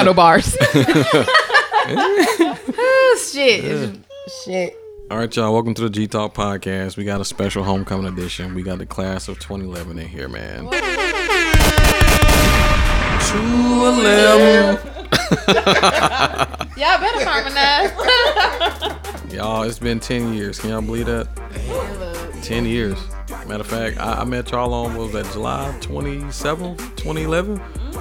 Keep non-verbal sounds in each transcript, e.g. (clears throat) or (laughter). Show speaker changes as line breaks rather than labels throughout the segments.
Got no bars. (laughs) oh, shit. Shit.
All right, y'all. Welcome to the G Talk podcast. We got a special homecoming edition. We got the class of 2011 in here, man. 211. (laughs)
Y'all better harmonize.
Y'all, it's been 10 years. Can y'all believe that? 10 years. Matter of fact, I, I met y'all on, what was that, July 27th, 2011?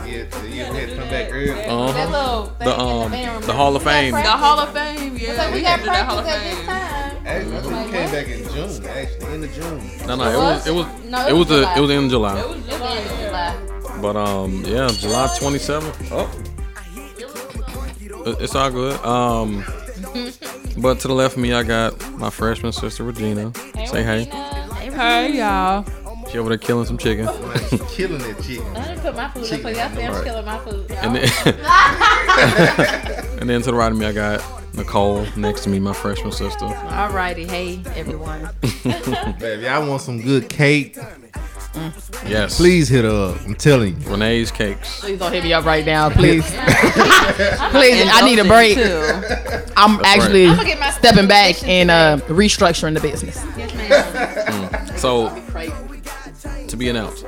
Yeah, so you had to come back early.
Uh-huh.
That little thing
The, um,
band
the Hall of Fame.
The Hall of Fame, yeah.
So we got practice at this time.
Actually, I think you came back in June, actually, end of June.
No, no, it was, it was,
No,
it was, the, it was in July.
It was the July.
But um, yeah, July 27th. Oh, it's all good. Um, (laughs) but to the left of me, I got my freshman sister Regina. Say hey.
Hey, y'all.
She over there killing some chicken.
Killing that chicken.
I didn't put my food up for y'all. say I'm
Right.
killing my food.
And then, (laughs) and then to the right of me, I got Nicole next to me, my freshman sister.
Alrighty. Hey, everyone. (laughs)
Baby, I want some good cake.
Yes.
Please hit her up. I'm telling you.
Renee's Cakes.
Please don't hit me up right now, please. please, (laughs) (laughs) I need a break. I'm actually
I'ma get
stepping back and uh, restructuring the business.
Yes, ma'am.
So, to be announced.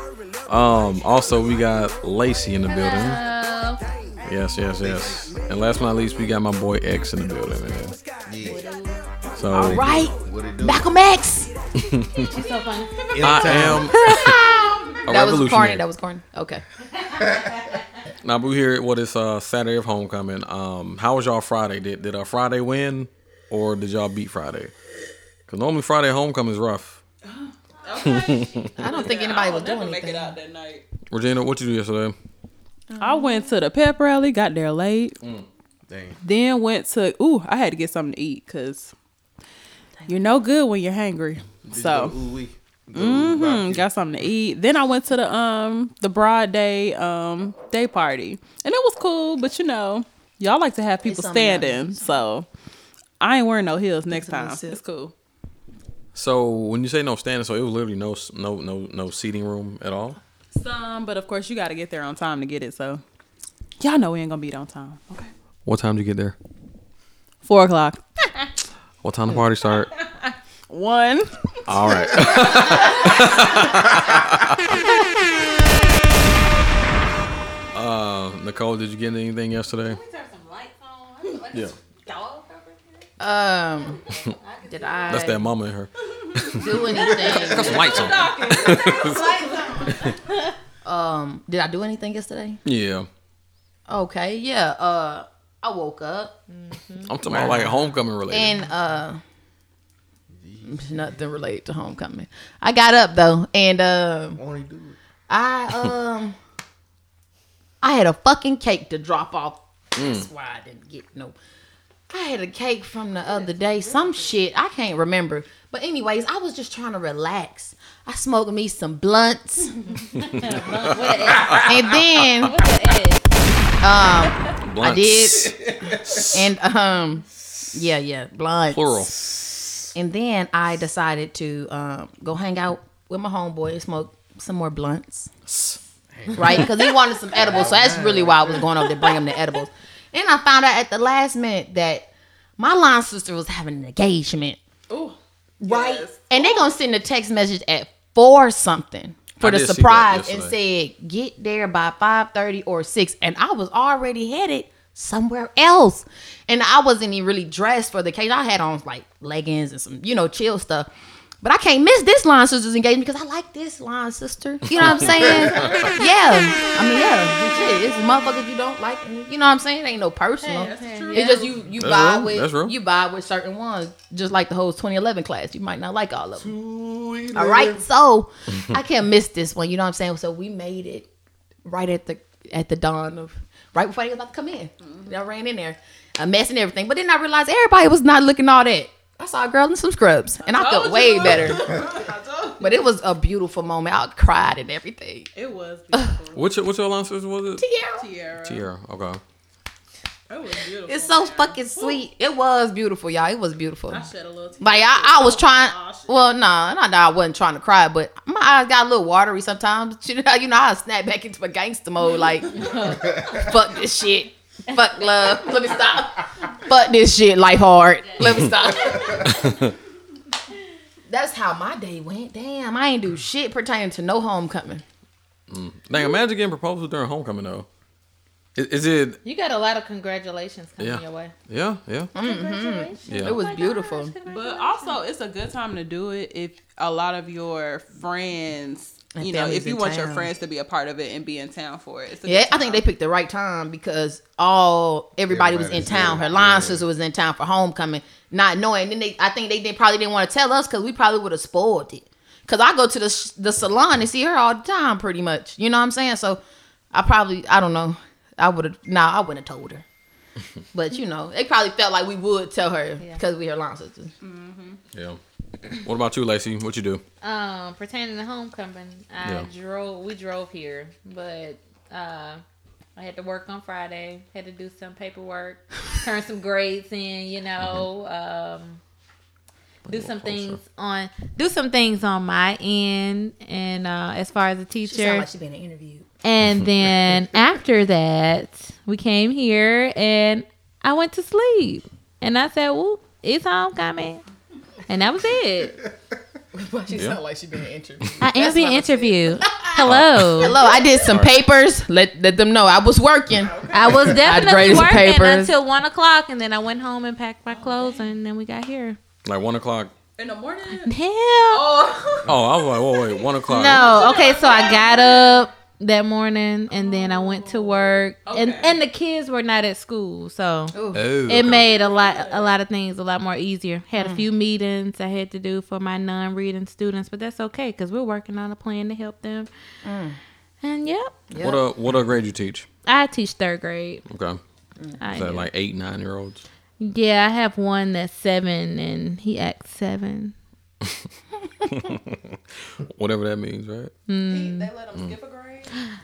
Um, also, we got Lacey in the building. Yes, yes, yes. And last but not least, we got my boy X in the building, man.
Yeah.
So,
All right.
What it do?
Malcolm X.
she's so funny.
I am (laughs) a
That was corny. That was corny. Okay. (laughs)
Now we here. What is uh Saturday of homecoming? Um, how was y'all Friday? Did did uh, Friday win, or did y'all beat Friday? Because normally Friday homecoming is rough. (gasps)
I don't think anybody was doing
make it
anything.
out that night.
Regina, what you do yesterday?
I went to the pep rally, got there late,
Dang.
then went to. Ooh, I had to get something to eat because you're no good when you're hungry. So
Ooh, wee.
mm, got something to eat. Then I went to the um the broad day um day party, and it was cool. But you know, y'all like to have people
something else.
standing, so I ain't wearing no heels next time.
sip.
It's cool.
So when you say no standing, so it was literally no no no no seating room at all.
Some, but of course you got to get there on time to get it. So y'all know we ain't gonna be there on time. Okay.
What time did you get there?
Four o'clock.
What time the party start? (laughs)
One.
All right. (laughs) uh, Nicole, did you get anything yesterday?
Turn some lights on. Like
Yeah.
dog.
Um, (laughs) did I
That's that mama in her. (laughs)
do anything?
Some lights on.
um, did I do anything yesterday?
Yeah.
Okay, yeah. Uh, I woke up
I'm talking about like homecoming related.
and uh, (laughs) nothing related to homecoming. I got up though, and um,
Won't do it?
I um, I had a fucking cake to drop off. That's why I didn't get no. I had a cake from the other day, some shit I can't remember. But anyways, I was just trying to relax. I smoked me some blunts, (laughs) (laughs) and then um, I did, and um, yeah, yeah, blunts.
Plural.
And then I decided to um, go hang out with my homeboy and smoke some more blunts. Right? Because he wanted some edibles. So that's really why I was going over to bring him the edibles. And I found out at the last minute that my line sister was having an engagement.
Ooh.
Right? And they going to send a text message at 4 something for
I
the
did see that
surprise and said, get there by 5.30 or 6. And I was already headed somewhere else. And I wasn't even really dressed for the occasion. I had on like leggings and some, you know, chill stuff. But I can't miss this line sister's engagement because I like this line sister. You know what I'm (laughs) saying? yeah. I mean, yeah. Shit, it's motherfuckers you don't like. You know what I'm saying? It ain't no personal. It's just you you
That's
vibe
real.
with
That's real.
you vibe with certain ones. Just like the whole 2011 class, you might not like all of them. All right, so I can't miss this one. You know what I'm saying? So we made it right at the at the dawn of right before they was about to come in. Mm-hmm. I ran in there, a mess and everything. But then I realized everybody was not looking all that. I saw a girl in some scrubs, and I felt
told
way
you.
better. (laughs) But it was a beautiful moment. I cried and everything.
It was beautiful.
Which which your line was it?
Yeah.
Tiara.
Tiara. Okay.
It was beautiful.
It's so fucking sweet. It was beautiful, y'all. It was beautiful.
I shed a little tear.
Like I, I was oh, trying.
Oh, Aw.
Well, no, not that I wasn't trying to cry, but my eyes got a little watery sometimes. (laughs) You know, you know, I snap back into a gangster mode. Like, (laughs) fuck this shit. Fuck love. Let me stop. Fuck this shit. Life hard. Let me stop. (laughs) That's how my day went. Damn, I ain't do shit pertaining to no homecoming. Mm.
Dang, imagine getting proposed to during homecoming though. Is, is it?
You got a lot of congratulations coming
Yeah.
your way.
Yeah, yeah, mm-hmm.
Congratulations.
yeah.
It was oh beautiful.
But also, it's a good time to do it if a lot of your friends,
And
you know, if you
in
want your friends to be a part of it and be in town for it.
Yeah, I think they picked the right time because all everybody was in town. Her line
yeah.
sister was in town for homecoming, not knowing. Then they, I think they, they probably didn't want to tell us because we probably would have spoiled it. Cause I go to the the salon and see her all the time, pretty much. You know what I'm saying? So I probably I don't know. I would have nah, I wouldn't have told her. (laughs) But you know, it probably felt like we would tell her because we her long sisters.
yeah. What about you, Lacey? What you do?
Um, pertaining to homecoming, I
Yeah.
drove. We drove here, but uh, I had to work on Friday. Had to do some paperwork, (laughs) turn some grades in. You know, um, do some things on do some things on my end, and uh, as far as a
She sound
teacher.
like she been interviewed.
And (laughs) then after that, we came here and I went to sleep. And I said, Well, it's homecoming. And that was it.
she
Yeah.
sound like she been interviewed.
I am being interviewed. (laughs) Hello.
Hello, I did some papers. Let let them know I was working.
I was (laughs) definitely
graded
working
papers.
until one o'clock, and then I went home and packed my clothes, and then we got here.
Like one o'clock.
in the morning.
Hell,
Oh,
Oh, I was like, whoa, wait, one o'clock.
no. Okay, so I got up that morning, and then I went to work, and
Okay.
and the kids were not at school, so
Oh,
it made a lot a lot of things a lot more easier. Had a mm. few meetings I had to do for my non-reading students, but that's okay because we're working on a plan to help them. Mm. And yep,
What a what a grade you teach?
I teach third grade.
Okay. Mm.
I
Is that
do.
like eight, nine year olds?
yeah, I have one that's seven and he acts seven. (laughs)
Whatever that means, right?
they let them skip a grade.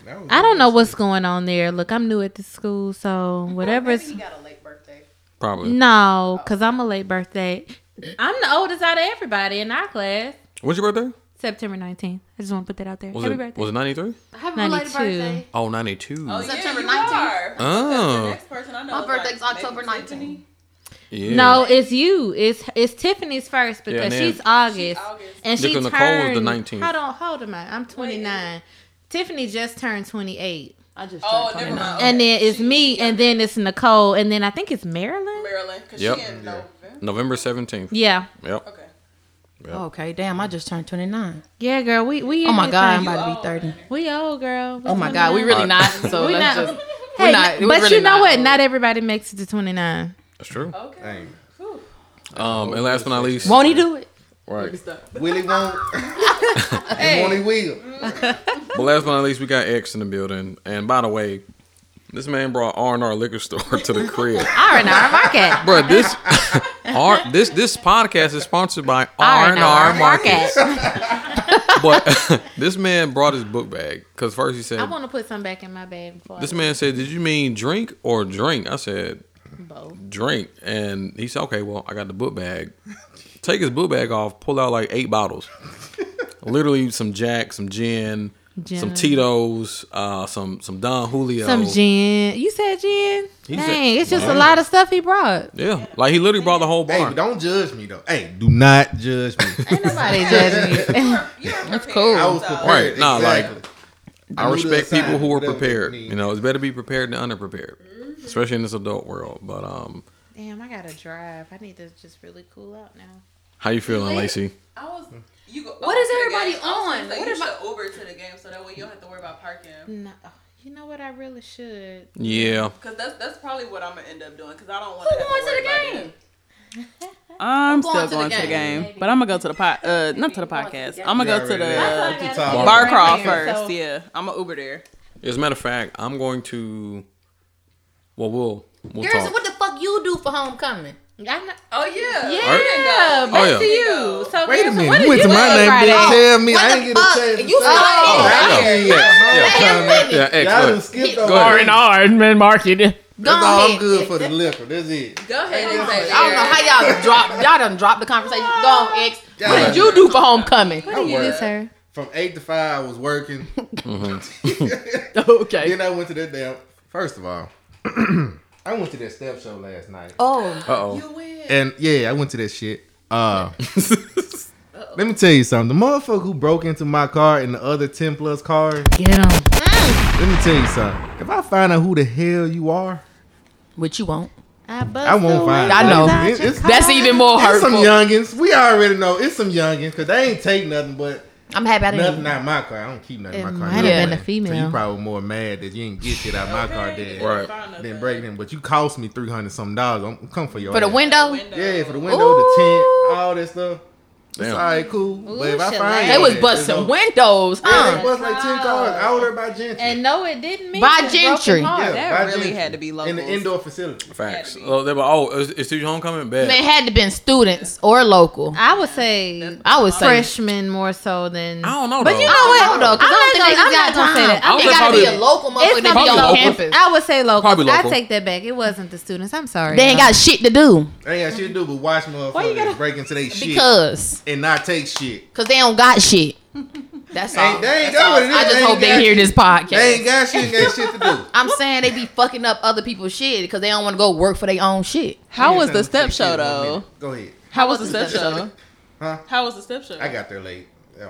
That was
I don't know what's going on there. Look, I'm new at the school, so whatever's
got a late birthday.
Probably.
no, cause I'm a late birthday. I'm the oldest out of everybody in our class.
When's your birthday?
September 19th. I just want to put that out there.
Was
Happy
it
birthday.
was it ninety three?
Happy belated
92.
birthday.
Oh, 92.
Oh, oh
September
yeah, you
19th.
are.
Oh.
The next person I know
My
is
birthday's
like
October 19th.
Yeah.
No, it's you. It's it's Tiffany's first because
and then-
she's August,
August.
and
Yeah,
she
'cause Nicole
turned.
was the 19th.
Hold on, hold on. I'm 29. Tiffany just turned 28,
I just
Oh,
turned
never
29.
mind.
and then it's
She-
me,
she
and then it's Nicole, and then I think it's Marilyn.
Maryland, because
Yep.
she in November.
November 17th.
Yeah,
Yep.
Okay.
Okay, damn, I just turned 29.
yeah, girl. We we.
Oh my god, I'm about to be 30.
We old girl.
Oh my god, we really not. (laughs) So
We
let's
not-
just.
Hey,
we're not, we're
but
really
you know
not
what?
old.
Not everybody makes it to 29.
That's true.
Okay.
Dang.
Um, and last but not least,
Won't he do it?
Right.
Willie won't. (laughs) and won't will. Mm.
But last but not least, we got X in the building. And by the way, this man brought R and R liquor store to the crib. (laughs)
R and R Market. (laughs)
Bro, this R this this podcast is sponsored by R and R Market. But this man brought his book bag because first he said, I
want to put some back in my bag before.
"This
I
man said, did you mean drink or drink?" I said,
both.
"Drink," and he said, "Okay, well, I got the book bag." Take his book bag off, pull out like eight bottles. (laughs) Literally some Jack, some gin, some
Gin.
Tito's, uh, some some Don Julio.
Some gin. You said gin?
He
Dang,
said-
it's just a lot of stuff he brought.
Yeah, like he literally brought the whole
Hey,
bar.
but don't judge me though. Hey, do not judge me. (laughs)
Nobody judged me. (laughs)
That's
cool.
I was prepared.
Right, nah, like,
exactly.
I
knew the
respect people who are prepared. You know, it's better to be prepared than unprepared, especially in this adult world. But um,
Damn, I gotta drive. I need to just really cool out now.
How you feeling, Lacey?
I was. You go.
What is everybody on?
What
What
is
about-
Uber to the game so that way you don't have to worry about parking.
No, you know what? I really should.
Yeah.
Cause that's that's probably what I'm gonna end up doing. Cause I don't want
Who
to.
going to the game? (laughs)
I'm
going
still
to the
going to the
game.
game, but I'm gonna go to the pod. Uh, not to the podcast. I'm gonna go to the
Too
bar crawl first. Yeah, I'm gonna Uber there.
As a matter of fact, I'm going to. Well, we'll we'll
Garrison,
talk.
what the fuck you do for homecoming?
I know.
Oh yeah.
Yeah,
Oh,
back
yeah.
to you. So
Wait a minute.
what
You
did
went
you
to my
do
name,
Friday?
didn't tell me.
What
I
the
didn't get a
fuck?
chance.
You
to
still
Oh,
here.
yeah, yeah.
Yeah,
Yeah,
X.
Y'all
go
done
ahead.
skipped
Go
over.
ahead.
That's
man, market. Go
all I'm
ahead.
good for the liquor. That's it.
Go ahead and say
I don't know how y'all drop. Y'all done dropped the conversation. Go on, X. What did you do for homecoming?
What did you do, sir?
From eight to five, I was working. Mm-hmm. (laughs) (laughs)
Okay.
then I went to that damn. First of all, (clears throat) I went to that step show last night,
Oh,
oh.
You win.
and yeah, I went to that shit. Uh, (laughs) let me tell you something. The motherfucker who broke into my car and the other ten plus cars.
Get him.
Let me tell you something. If I find out who the hell you are,
which you want?
I,
I won't
the
find.
I know.
windows
It- it's-
That's even more
It's some
hurtful.
youngins. We already know it's some youngins because they ain't take nothing but
I'm happy I didn't.
Nothing out of my car. I don't keep nothing in my car.
might have been a female.
So you probably more mad that you didn't get shit out of my car than
Right.
than breaking them. But you cost me three hundred some dollars. I'm I'm coming for your
For the
ass.
window,
Yeah, for the window, the tent, all that stuff. It's
Damn.
all right, cool. but if I find
they was busting
you know,
windows,
Yeah, they bust like ten cars out there by Gentry.
And no, it didn't mean
By
it's broken
Gentry.
yeah,
that
by
really
Gentry.
had to be local.
in the indoor facility.
Facts.
Had.
Oh, they were. Oh, is, is Steve homecoming? Bad.
They had to been students or local.
I would say
I would say.
freshmen more so than.
I don't know.
But
though.
you know what?
don't I
I'm
don't think
gonna,
they
I'm not
got
gonna say that.
I
I
It gotta be a local motherfucker
It's
that be on campus.
I would say local.
Probably
I take that back. It wasn't the students. I'm sorry.
They ain't got shit to do
They ain't got shit to do but watch motherfuckers break into their (laughs) shit
because
and not take shit.
because they don't got shit. That's all.
Ain't- they ain't
That's all.
it is.
I just
They
hope they hear
shit.
this podcast.
They ain't got shit and got shit to do. (laughs)
I'm saying they be fucking up other people's shit because they don't want to go work for their own shit.
How was the step show though?
Go ahead.
How was the step
step
show?
Huh?
How was the step show?
I got there late. Um,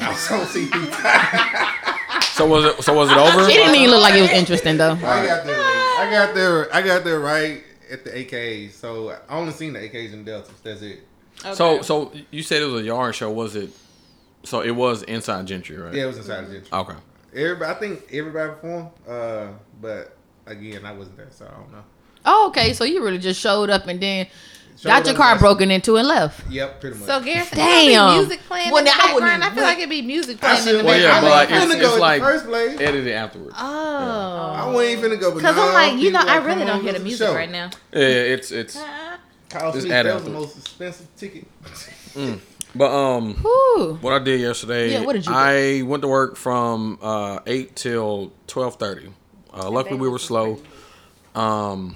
I was on CP.
So was it? So was it over?
She didn't even look like it was interesting though.
I got there. I got there. I got there right at the AKs. So I only seen the AKs and Deltas. That's it.
So so you said it was a yard show. Was it? So it was inside Gentry, right?
Yeah, it was inside Gentry.
Okay.
Everybody, I think everybody performed. Uh, but again, I wasn't there, so I don't know.
Oh, okay. So you really just showed up and then
Showed
got your car broken into and left.
Yep, pretty much.
So Garrison,
Damn.
Damn. music playing
Well,
in the
now, I
background. I,
even-
feel like it'd be music
I
playing in the
Well, yeah,
background.
but like
I wasn't
it's,
finna go
it's like
first place.
edited afterwards.
oh.
I wasn't even gonna go. but
Because I'm like, you know, I really don't hear the music
show.
right now.
Yeah, it's it's.
Kyle
It's
Smith, that was the most expensive ticket.
But um,
Whew.
what I did yesterday,
Yeah, what did you do?
I went to work from uh eight till twelve thirty. Uh, luckily, we were slow. Um,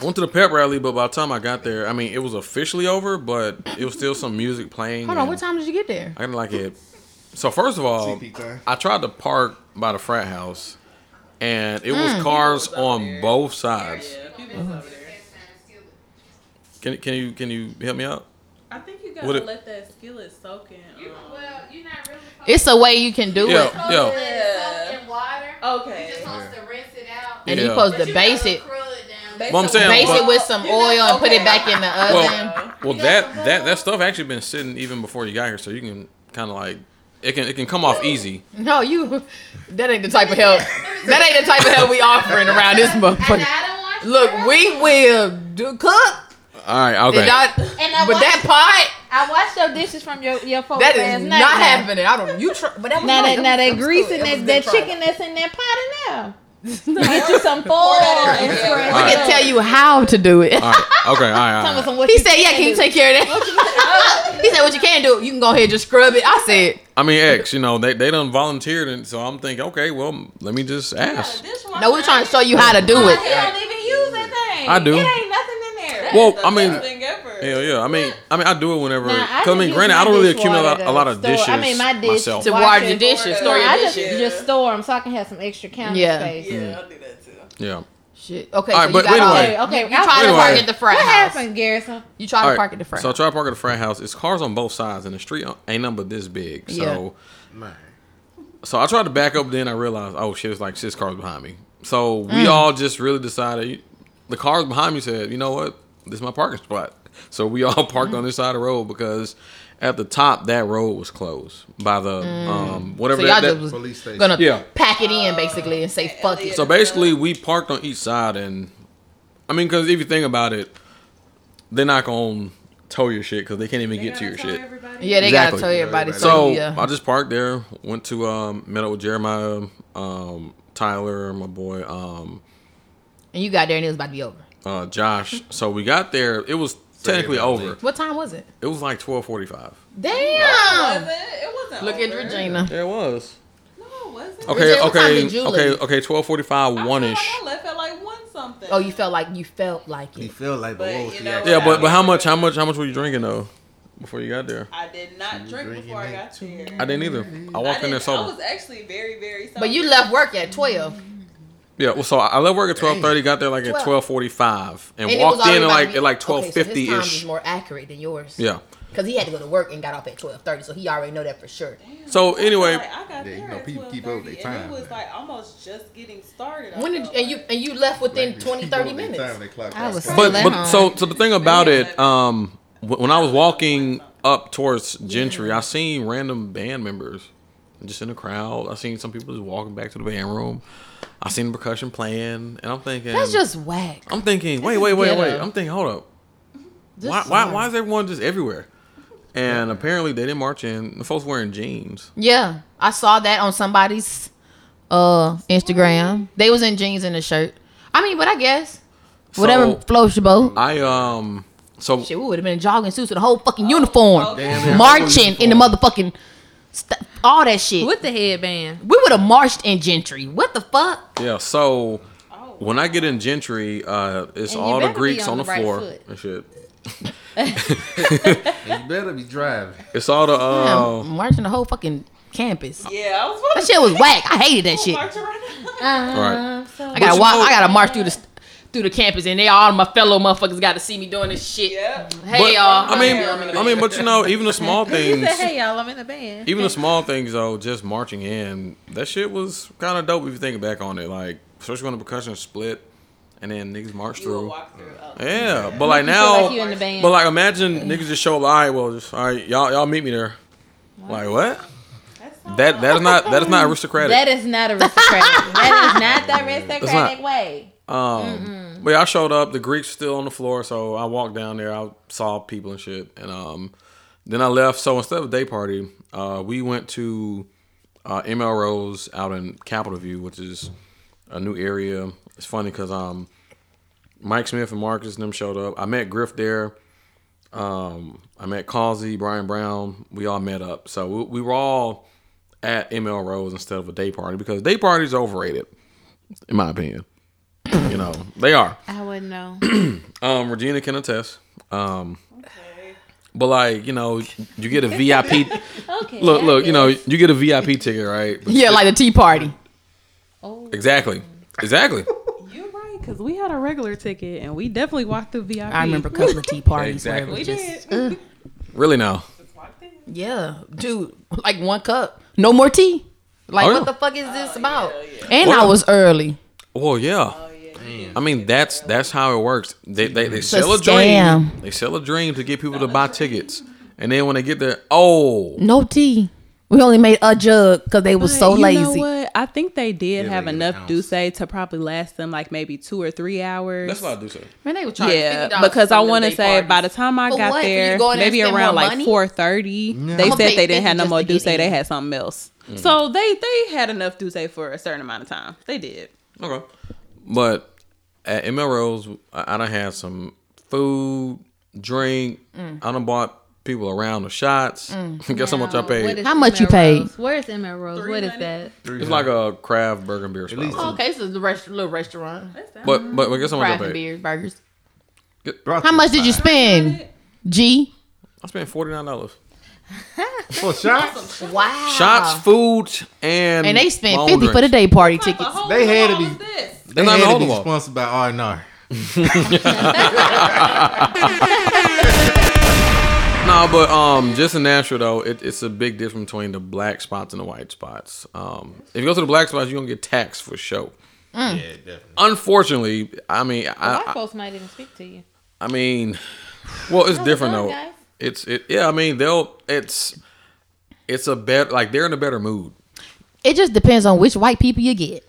I went to the pep rally, but by the time I got there, I mean it was officially over, but it was still some music playing.
Hold on. What time did you get there?
I didn't like it. So first of all, I tried to park by the frat house, and it
Mm.
was cars on both sides. Can can you can you help me out?
I think you gotta
it-
let that skillet soak in. um,
you're not really
It's a way you can do
Yeah,
it,
yeah.
in water.
Okay.
You just supposed to rinse it out.
and
Yeah.
you supposed to base it,
Well, I'm saying,
base
but-
it with some oil and put it back in the oven.
Well, well, that that that stuff actually been sitting even before you got here, so you can kind of like it can it can come off easy.
No, you. That ain't the type of help. That ain't the type of help we offering around this (laughs) motherfucker. Look, we will do cook.
All right,
Did
okay.
not,
And I
but that pot,
I washed your dishes from your your folks
that
last
is
night.
not happening. I don't. You try, but that was
Now
good.
that now that
was
grease
good.
and
That was
that,
a
that
good try.
chicken that's in that pot in there. (laughs) Get you some foil and spread
I
it
can tell you how to do it.
All right, okay, all right, all
Tell me
right.
some what
He said, "Yeah, can you take care of that?" (laughs) he said, "What you can do, you can go ahead and just scrub it." I said,
I mean, X, you know, they they done volunteered, and so I'm thinking, okay, well, let me just ask.
"No, we're trying to show you how to do it."
He don't even use that thing.
I do.
It ain't nothing in there.
Well,
the
I mean-
thing ever.
Hell yeah, I mean, I mean, I do it whenever.
Nah,
Cause I mean, granted, I don't really accumulate a, lot of
store-
dishes
I mean, my dish
myself.
To
Wash
wash the dishes, store
No,
your
I just
dishes.
just store them so I can have some extra counter
Yeah.
space.
Yeah, I'll do that too.
Yeah.
Shit. Okay,
All
so
right,
you
but
got all.
anyway.
Okay, okay.
You tried to park at the frat
What
house.
happened, Garrison?
You tried
All
to
right,
park at the frat.
So I
house.
try to park at the frat house. It's cars on both sides, and the street ain't number this big. So,
Man.
so I tried to back up. Then I realized, oh shit, it's like six cars behind me. So
Mm.
we all just really decided. The cars behind me said, you know what? This is my parking spot. So we all (laughs) parked on this side of the road because at the top that road was closed by the um whatever
So
that,
y'all
that-
just was
Police station.
gonna
Yeah.
pack it in basically and say fuck it.
So basically, we parked on each side, and I mean, because if you think about it, they're not gonna tow your shit because they can't even get to your shit.
yeah, they
Exactly.
gotta tell everybody. So,
So
yeah.
I just parked there, went to um, met up with Jeremiah, um, Tyler, my boy, um,
and you got there and it was about to be over.
Uh, Josh. So we got there. It was technically
everybody
over.
What time was it?
It was like twelve forty five.
Damn.
It wasn't.
Look at Regina.
Yeah, it was.
No, it wasn't.
Okay,
Regina,
okay, okay, okay. Twelve forty five, one ish.
I left at like one something.
Oh, you felt like you felt like
He
it.
felt like, but,
But, you
the
know,
Yeah, but but how much? How much? How much were you drinking though? Before you got there,
I did not drink before I
that
got there.
I didn't either. I
I,
walked in there
didn't, I was actually very, very sober.
But you left work at twelve.
Yeah, well, so I left work at twelve thirty. Got there like at
Twelve.
twelve forty five, and,
And
walked in at like
to be-
at like twelve
okay, so his time
ish.
is more accurate than yours.
Yeah.
Because he had to go to work and got off at twelve thirty, so he already know that for sure.
So anyway,
Like, I got
Yeah, you know, people keep up their time.
And it was like almost just getting started.
When did
felt
and you and you left within
Like,
20, 30 minutes?
time, they clock
I
out.
was
but but
home.
so so the thing about it, um, when I was walking up towards Gentry, I seen random band members just in the crowd. I seen some people just walking back to the band room. I seen the percussion playing, and I'm thinking,
That's just whack.
I'm thinking, wait, wait, wait, wait. I'm thinking, hold up.
Just
Why, why, why is everyone just everywhere? And apparently they didn't march in. The folks wearing jeans.
Yeah, I saw that on somebody's uh Instagram. They was in jeans and a shirt. I mean, but I guess whatever
So-
floats your boat.
I um so
Shit, we would have been in jogging suits with a whole fucking uniform,
okay.
Damn,
marching
full
in the motherfucking st- all that shit.
With the headband.
we would have marched in Gentry. What the fuck?
yeah, so when I get in Gentry, uh it's all the Greeks
on
on the,
the right
floor
foot.
and shit. (laughs)
You better be driving.
It's all the uh
Damn, marching the whole fucking campus.
Yeah, I was
That shit was whack. I hated that shit.
marching right now.
right.
I gotta walk.
know-
I gotta march through the through the campus, and they all my fellow motherfuckers got to see me doing this shit.
Yeah.
Hey
But,
y'all.
I mean,
Yeah, I'm
I mean, but you know, even the small (laughs)
He
things,
said, "Hey y'all, I'm in the band."
even the small things though, just marching in, that shit was kind of dope if you think back on it. Like, especially when the percussion split, and then niggas marched through.
through. Oh.
Yeah, but like now,
like you in the band.
but like imagine niggas just show up. All right, well, just, all right, y'all, y'all meet me there. Like what? That that is not that is not (laughs) aristocratic.
That is not aristocratic. that is not the (laughs) aristocratic
not.
way.
Um, but yeah, I showed up. The Greeks were still on the floor, so I walked down there. I saw people and shit, and um, then I left. So instead of a day party, uh, we went to uh, ML Rose out in Capitol View, which is a new area. It's funny because um, Mike Smith and Marcus and them showed up. I met Griff there. Um, I met Causey, Brian Brown. We all met up. So we, we were all at ML Rose instead of a day party because day parties are overrated, in my opinion. You know, they are.
I wouldn't know. (clears throat)
Um, Regina can attest. Um, okay. but like, you know, you get a VIP. (laughs)
Okay.
look,
I
look, you know, you get a VIP ticket, right? But (laughs)
Yeah, like the Tea Party.
Oh.
exactly, exactly. (laughs)
You're right. Because we had a regular ticket and we definitely walked through VIP.
I remember a couple of tea parties
Exactly.
where it
We
was just
did.
Really now.
yeah, dude, like one cup, no more tea. Like
Oh, yeah.
what the fuck is this about? And I was early.
Well, yeah. I mean, that's that's how it works. They they, they sell a
scam.
dream. They sell a dream to get people to buy tickets, and then when they get there, oh,
No tea. We only made a jug because they was
But
so
you
lazy.
know what? I think they did
Yeah,
have
like an
enough
ounce.
Douce to probably last them like maybe two or three hours.
that's what I do say.
Man, they were charging
yeah,
$50
because I want to
day
say by the time I
For
got
what? For you to
there,
go in there and
maybe around like four thirty,
Yeah.
they
I'ma
said they didn't have no more
to
Douce. They had something else. Mm. So they they had enough Douce for a certain amount of time. They did.
Okay. But at ML Rose, I, I done had some food, drink. Mm. I done bought people around the shots. Mm. (laughs) Guess how much I paid?
How much you paid?
Where's ML Rose? What is that?
It's like a craft burger and beer spot.
least
Oh, okay, so it's a rest- little restaurant.
But but, but guess how much I
Craft and
paid?
beers, burgers.
Brought
How
you
much did you spend? G.
I spent forty nine dollars.
For shots?
Wow.
Shots, food, and
And they spent
own
fifty for the day party tickets.
They had to be.
They're
They
not
had
even
to
holding
be
wall.
sponsored by R&R.
No, (laughs) but um, just in Nashville though, it, it's a big difference between the black spots and the white spots. Um, if you go to the black spots, you're gonna get taxed for show.
Yeah, definitely.
Unfortunately, I mean,
White
I,
folks might even speak to you.
I mean, well, it's different though.
guys.
It's it. Yeah, I mean, they'll. It's it's a better like they're in a better mood.
It just depends on which white people you get.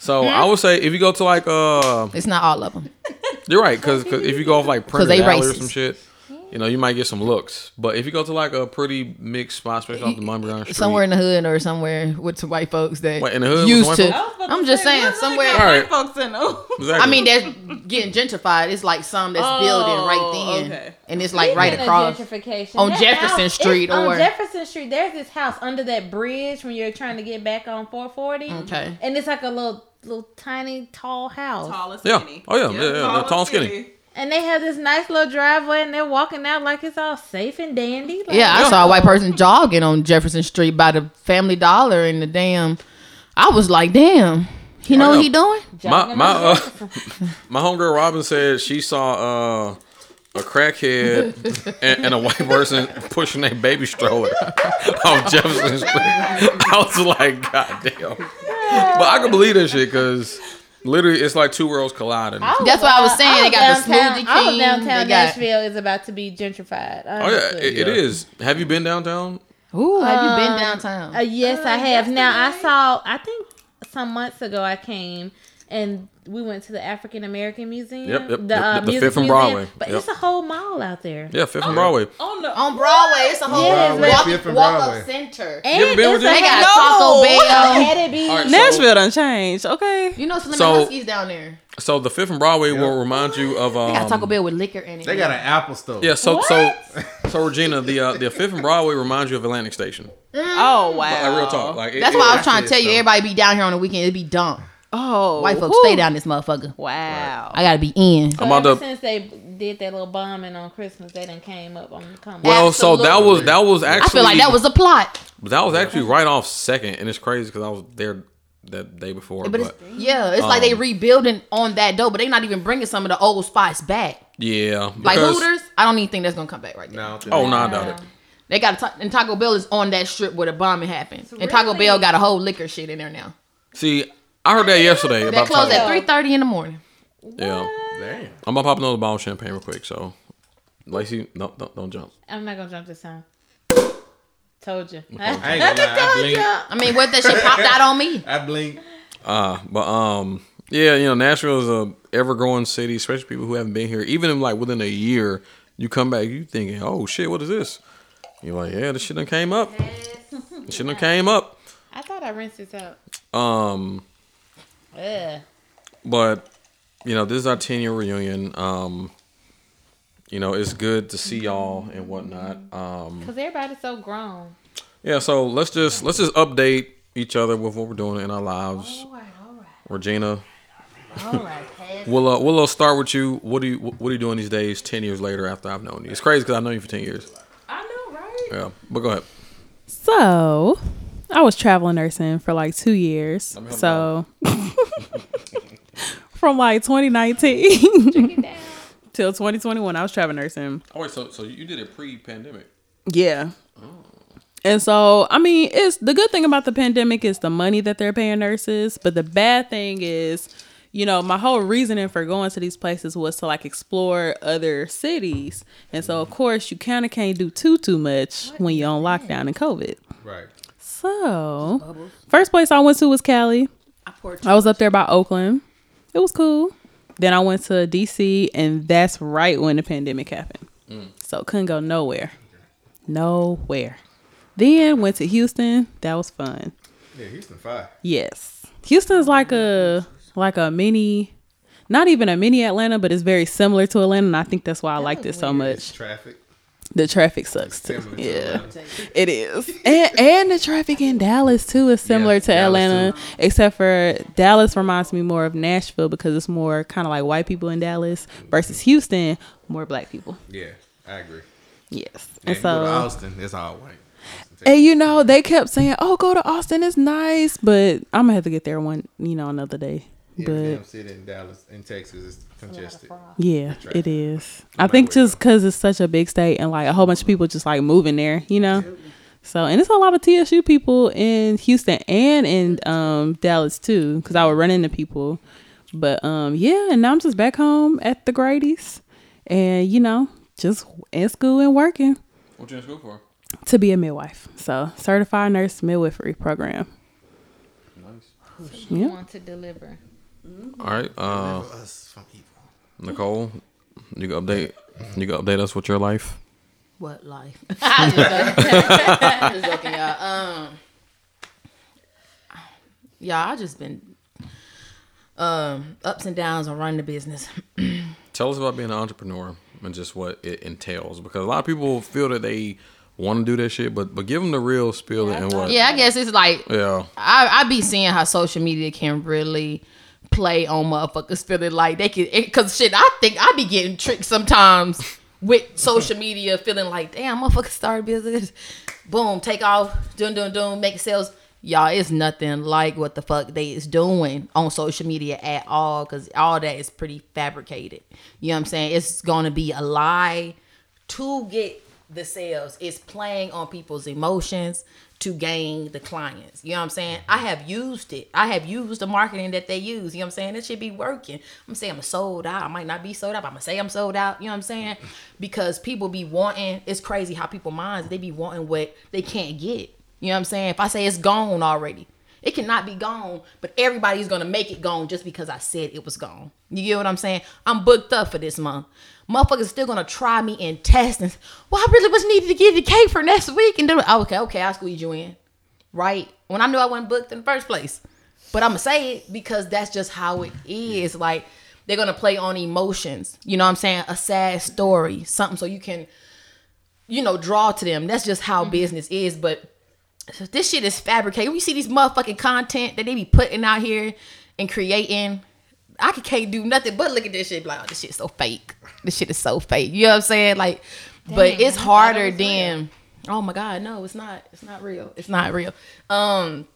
So I would say if you go to like uh,
It's not all of them.
you're right because if you go off like (laughs) Prince
they
Valley or
racist.
some shit, you know, you might get some looks. But if you go to like a pretty mixed spot, especially off the Montgomery Street,
Somewhere in the hood or somewhere with some white folks that
What, in the hood with
used
some
to.
folks?
I'm just saying somewhere.
All right.
folks in oh.
exactly.
I mean, that's getting gentrified. It's like some that's building right then,
okay.
and it's like
Speaking
right
of
across.
gentrification,
on
that
Jefferson
house-
Street
it's
or-
on Jefferson Street. There's this house under that bridge when you're trying to get back on 440.
Okay.
and it's like a little little tiny tall house,
Tall and
Yeah. Oh, yeah. Yeah, yeah. They're tall and skinny.
and they have this nice little driveway, and they're walking out like it's all safe and dandy. Like,
Yeah, I saw a white person jogging on Jefferson Street by the Family Dollar and the damn. I was like, damn. you know what he doing?
my
jogging
my
on
uh, (laughs) my homegirl Robin said she saw uh, a crackhead (laughs) and, and a white person pushing a baby stroller (laughs) off Jefferson Street. I was like, God damn. But I can believe that shit because literally it's like two worlds colliding.
I
That's what I was saying.
I
They
hope
got the Smoothie
I hope
King,
downtown
got-
Nashville is about to be gentrified.
Oh yeah, it, it is. Have you been downtown?
Ooh, have you been
Um,
downtown?
Uh, yes, I have. Now I saw. I think some months ago I came and we went to the African American Museum.
Yep, yep,
The,
yep,
uh,
the
music
Fifth and. Broadway.
But
Yep.
it's a whole mall out there.
Yeah, Fifth and Broadway.
On the
on Broadway, it's a whole
Yes,
walk,
but-
Fifth and
walk
Broadway.
up center.
And
You ever been
it's
with
a
They got
half-
Taco (laughs) Bell.
Had it be
All right, so-
Nashville done changed. Okay.
You know Slim
So-
and Husky's down there.
So the Fifth and Broadway will remind you of um,
They got Taco Bell with liquor in it.
They got an Apple store.
Yeah, so so so Regina, the uh, the Fifth and Broadway reminds you of Atlantic Station.
Oh wow.
Like real talk. Like
That's
it-
why I was trying to tell you,
so.
everybody be down here on the weekend. It'd be dumb.
Oh.
White folks
whew.
stay down this motherfucker.
Wow.
I gotta be in.
So
I'm about
ever
to-
since they did that little bombing on Christmas, they done came up on the come.
Well, so that was that was actually
I feel like that was a plot.
that was actually right off second, and it's crazy because I was there that day before.
But
But,
it's, yeah, it's like they
um,
rebuilding on that dough, but they not even bringing some of the old spots back.
yeah,
Like
because-
Hooters, I don't even think that's gonna come back right now.
No,
Oh no, I doubt it.
They got a ta- and Taco Bell is on that strip where the bombing happened, and Taco Bell got a whole liquor shit in there now.
See, I heard that yesterday
They
about
close at three thirty in the morning.
Yeah,
Damn.
I'm gonna pop another bottle of champagne real quick. So, Lacey, don't don't, don't jump.
I'm not gonna jump this time. Told you. (laughs)
I ain't gonna lie. I blinked.
I mean, what that shit popped out on me? (laughs)
I blinked.
Uh, but um, yeah, you know, Nashville is a ever growing city, especially people who haven't been here. Even in like within a year, you come back, you thinking, oh shit, what is this? You're like, yeah, this shit done came up. This shit done came up. (laughs)
I thought I rinsed this out.
Um,
Ugh.
but you know, this is our 10 year reunion. Um, you know, it's good to see y'all and whatnot. Um,
Cause everybody's so grown.
yeah, so let's just let's just update each other with what we're doing in our lives.
All right, all right,
Regina,
all right. Cass.
we'll uh, we'll uh, start with you. What do you what are you doing these days? 10 years later, after I've known you, it's crazy because I know you for 10 years.
I know, right?
Yeah, but go ahead.
So, I was traveling nursing for like two years.
Let me help
So, (laughs) from like 2019 (laughs) till 2021, I was traveling nursing.
Oh wait, so so you did it pre-pandemic?
Yeah. Oh. And so, I mean, it's the good thing about the pandemic is the money that they're paying nurses, but the bad thing is, you know, my whole reasoning for going to these places was to like explore other cities. And so, of course, you kind of can't do too too much when you're on lockdown and COVID.
Right.
So, first place I went to was Cali.
I
I was up there by Oakland. It was cool. Then I went to DC, and that's right when the pandemic happened. Mm. So couldn't go nowhere, nowhere. Then went to Houston. That was fun.
Yeah, Houston five.
Yes, Houston's like a like a mini, not even a mini Atlanta, but it's very similar to Atlanta, and I think that's why I liked it so much.
traffic.
The traffic sucks too.
To
Yeah.
Atlanta.
It is. And and the traffic in Dallas too is similar
Yeah,
to
Dallas,
Atlanta,
too.
except for Dallas reminds me more of Nashville because it's more kind of like white people in Dallas versus Houston, more black people.
Yeah, I agree.
Yes.
And
And
you go to
so
Austin, it's all white.
and you know, they kept saying, "Oh, go to Austin, it's nice," but I'm going to have to get there one, you know, another day.
Every damn
But
city in Dallas, in Texas, is congested.
yeah, it is. I think
matter where you
just because it's such a big state and like a whole bunch of people just like moving there, you know. So and it's a lot of TSU people in Houston and in um, Dallas too, because I would run into people. But um, yeah, and now I'm just back home at the Grady's, and you know, just in school and working
What you in school for?
to be a midwife. So certified nurse midwifery program.
Nice.
You
Yeah.
want to deliver.
All right, uh,
Us from evil.
Nicole, you can update. You can update us with your life.
What life? (laughs) (laughs) I'm just joking. I'm just y'all. Um, y'all, I just been um ups and downs on running the business. (clears throat)
Tell us about being an entrepreneur and just what it entails, because a lot of people feel that they want to do that shit, but but give them the real spiel and what.
Yeah, I guess it's like
Yeah.
I I be seeing how social media can really play on motherfuckers feeling like they can because shit. I think I be getting tricked sometimes with social media, feeling like damn, motherfuckers start a business, boom, take off, dun dun dun, make sales. Y'all, it's nothing like what the fuck they is doing on social media at all, because all that is pretty fabricated. You know what I'm saying? It's gonna be a lie to get the sales. It's playing on people's emotions to gain the clients. You know what I'm saying? I have used it. I have used the marketing that they use. You know what I'm saying? It should be working. I'm saying I'm sold out. I might not be sold out, but I'm gonna say I'm sold out. You know what I'm saying? (laughs) Because people be wanting. It's crazy how people minds they be wanting what they can't get. You know what I'm saying? If I say it's gone already, it cannot be gone, but everybody's gonna make it gone just because I said it was gone. You get what I'm saying? I'm booked up for this month. Motherfuckers still gonna try me and test and well, I really was needed to give you cake for next week and then oh, okay, okay, I'll squeeze you in. Right? When I knew I wasn't booked in the first place. But I'm gonna say it because that's just how it is. Like they're gonna play on emotions. You know what I'm saying? A sad story, something so you can, you know, draw to them. That's just how mm-hmm. business is. But this shit is fabricated. We see these motherfucking content that they be putting out here and creating. I can- can't do nothing but look at this shit. Like, oh, this shit's so fake. This shit is so fake. You know what I'm saying? Like, but it's harder than. Oh my god, no, it's not. It's not real. It's not real. Um,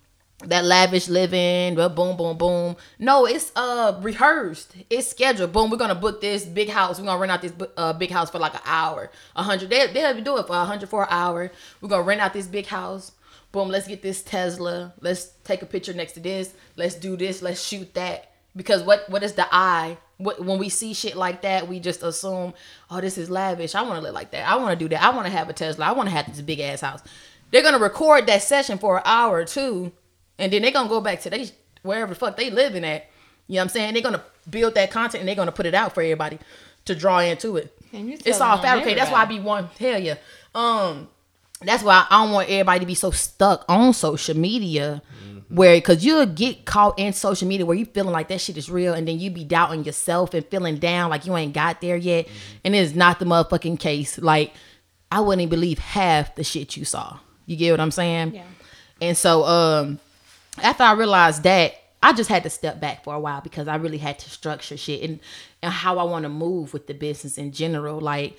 that lavish living, well, boom, boom, boom. No, it's uh rehearsed. It's scheduled. Boom, we're gonna book this big house. We're gonna rent out this uh, big house for like an hour, a hundred. They they'll do it for a hundred for an hour. We're gonna rent out this big house. Boom, let's get this Tesla. Let's take a picture next to this. Let's do this. Let's shoot that. Because what what is the eye? What when we see shit like that, we just assume, oh, this is lavish. I want to live like that. I want to do that. I want to have a Tesla. I want to have this big ass house. They're gonna record that session for an hour or two, and then they're gonna go back to they wherever the fuck they living at. You know what I'm saying? They're gonna build that content and they're gonna put it out for everybody to draw into it.
And you
It's all fabricated. That's why I be one tell you. Um, that's why I don't want everybody to be so stuck on social media. Where, cause you'll get caught in social media where you feeling like that shit is real, and then you be doubting yourself and feeling down like you ain't got there yet, and it's not the motherfucking case. Like, I wouldn't even believe half the shit you saw. You get what I'm saying?
Yeah.
And so, um, after I realized that, I just had to step back for a while because I really had to structure shit and, and how I want to move with the business in general. Like,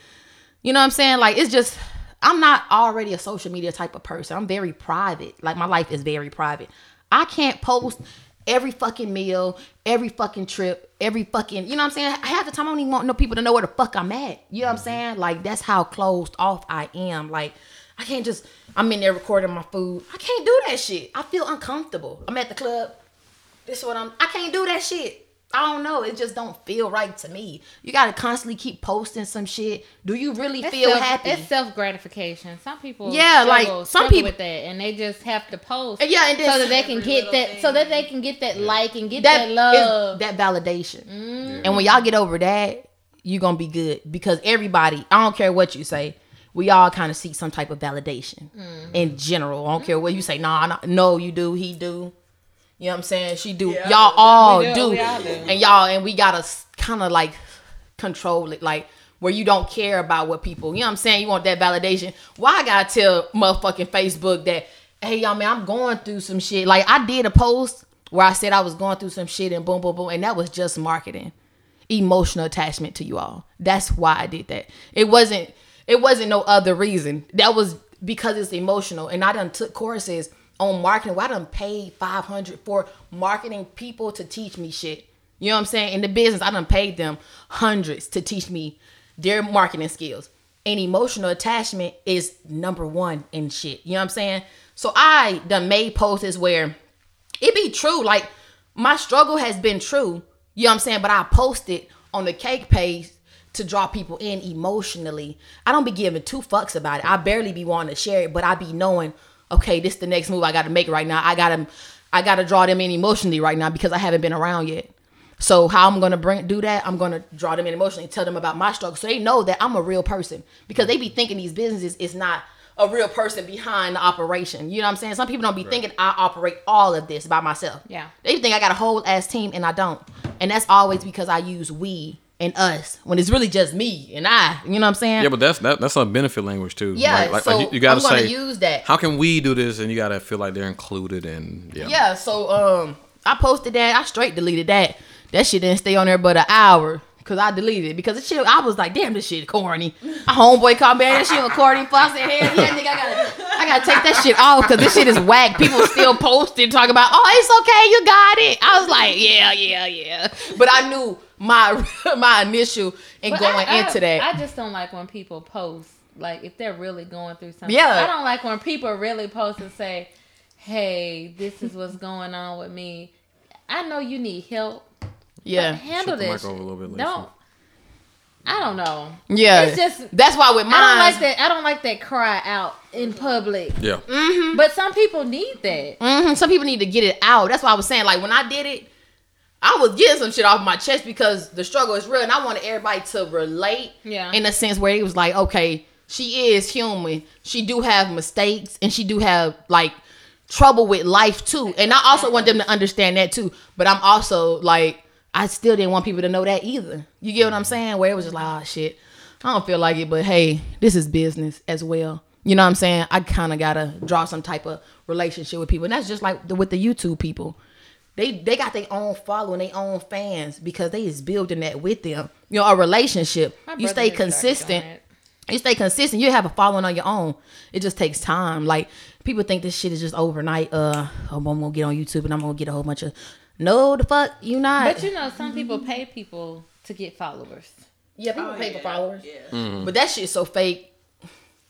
you know what I'm saying? Like, it's just, I'm not already a social media type of person. I'm very private. Like, my life is very private. I can't post every fucking meal, every fucking trip, every fucking, you know what I'm saying? Half the time, I don't even want no people to know where the fuck I'm at. You know what I'm mm-hmm. saying? Like, that's how closed off I am. Like, I can't just, I'm in there recording my food. I can't do that shit. I feel uncomfortable. I'm at the club. This is what I'm, I can't do that shit. I don't know. It just don't feel right to me. You gotta constantly keep posting some shit. Do you really
It's
feel
self,
happy?
It's self gratification. Some people,
Yeah, like, some
struggle
people-
with that, and they just have to post,
And yeah, and then
so that they can get that, so that they can get that like and get that,
that
love.
that validation. Mm-hmm. And when y'all get over that, you gonna be good because everybody, I don't care what you say, we all kind of seek some type of validation mm-hmm. in general. I don't care what you say. Nah, nah, no, you do, he do. You know what I'm saying? She do. y'all all
do,
do.
all do.
And y'all, and we gotta kind of like control it, like where you don't care about what people. You know what I'm saying? You want that validation. Why I gotta tell motherfucking Facebook that, hey y'all, man, I'm going through some shit. Like I did a post where I said I was going through some shit and boom, boom, boom, and that was just marketing, emotional attachment to you all. That's why I did that. It wasn't. It wasn't no other reason. That was because it's emotional, and I done took courses on marketing. Why paid five hundred for marketing people to teach me shit. You know what I'm saying? In the business, I done paid them hundreds to teach me their marketing skills. And emotional attachment is number one in shit. You know what I'm saying? So I done made posts where it be true. Like my struggle has been true. You know what I'm saying? But I posted on the cake page to draw people in emotionally. I don't be giving two fucks about it. I barely be wanting to share it, but I be knowing, okay, this the next move I got to make right now. I gotta, I gotta draw them in emotionally right now because I haven't been around yet. So how I'm gonna bring do that? I'm gonna draw them in emotionally, tell them about my struggle, so they know that I'm a real person. Because they be thinking these businesses is not a real person behind the operation. You know what I'm saying? Some people don't be thinking I operate all of this by myself.
Yeah.
They think I got a whole ass team and I don't. And that's always because I use we and us when it's really just me and I. You know what I'm saying?
Yeah, but that's that, that's a benefit language too.
Yeah,
like, like,
so
like you, you gotta say
use that.
How can we do this? And you gotta feel like they're included. And yeah,
Yeah, so um, I posted that. I straight deleted that. That shit didn't stay on there but an hour because I deleted it because the shit. I was like, damn, this shit corny. A homeboy called me, that shit was corny. I said, hell yeah, nigga, I gotta, I gotta take that shit off because this shit is whack. People still posting talking about, oh, it's okay, you got it. I was like, yeah, yeah, yeah. But I knew my (laughs) my initial in
But
going
I- I-
into that.
I just don't like when people post like if they're really going through something.
Yeah.
I don't like when people really post and say, "Hey, this is what's going on with me." I know you need help.
yeah,
Handle
Shift the mic
this.
over a little bit,
Don't. I don't know.
yeah.
It's just
that's why with mine.
I don't like that. I don't like that cry out in public.
yeah,
But some people need that.
hmm Some people need to get it out. That's why I was saying, like, when I did it, I was getting some shit off my chest because the struggle is real, and I wanted everybody to relate.
Yeah.
In a sense where it was like, okay, she is human. She do have mistakes, and she do have like trouble with life too. And I also want them to understand that too. But I'm also like, I still didn't want people to know that either. You get what I'm saying? Where it was just like, oh shit, I don't feel like it, but hey, this is business as well. You know what I'm saying? I kind of gotta draw some type of relationship with people, and that's just like the, with the YouTube people. They they got their own following, their own fans because they is building that with them. You know, a relationship.
My
You stay consistent you stay consistent, you have a following on your own. It just takes time. Like people think this shit is just overnight. Uh, oh, I'm gonna get on YouTube and I'm gonna get a whole bunch of. No, the fuck, you not.
But you know, some people pay people to get followers.
yeah, people pay for followers. But that shit's so fake.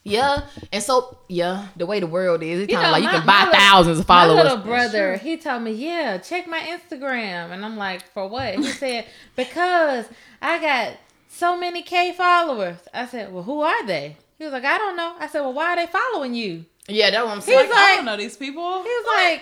Yeah, and so yeah, the way the world is, it's kind of like you can buy
little-
thousands of followers.
My little brother, he told me, "Yeah, check my Instagram," and I'm like, "For what?" He said, "Because I got so many K followers." I said, "Well, who are they?" He was like, "I don't know." I said, "Well, why are they following you?"
yeah, that's what I'm saying.
like,
I don't know these people.
He was like,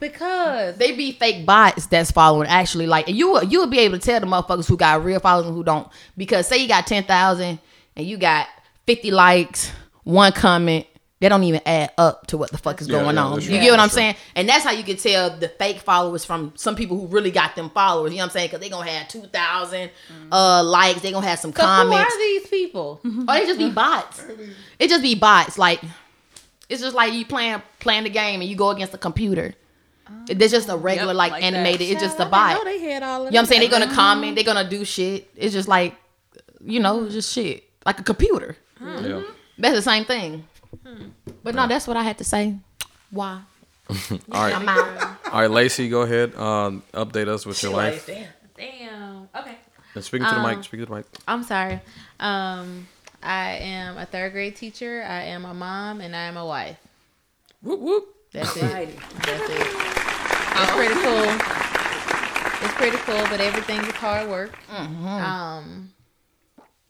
"Because."
they be fake bots that's following actually like and you you will be able to tell the motherfuckers who got real followers and who don't because say you got 10,000 and you got 50 likes one comment they don't even add up to what the fuck is
Yeah,
going
yeah,
on you
true.
get what I'm
That's true.
saying and that's how you can tell the fake followers from some people who really got them followers you know what I'm saying because they gonna have 2,000 uh likes they gonna have some
So who
comments
are these people? (laughs)
or they just be (laughs) bots it just be bots like it's just like you playing playing the game and you go against the computer it's just a regular
Yep,
like,
like that.
animated it's just a
Child, I
bot
know they had all of
you know what I'm saying?
that.
They're gonna comment, they're gonna do shit. It's just like, you know, just shit. Like a computer.
yeah.
That's the same thing. But no, that's what I had to say. Why? (laughs)
All right,
I'm out.
all right, Lacey, go ahead. Um, update us with your life.
Damn. Damn. Okay.
And speaking to the
Um,
mic. Speaking to the mic.
I'm sorry. Um, I am a third grade teacher. I am a mom, and I am a wife.
Whoop whoop.
That's it. That's it. It's pretty cool. It's pretty cool, but everything is hard work. Um,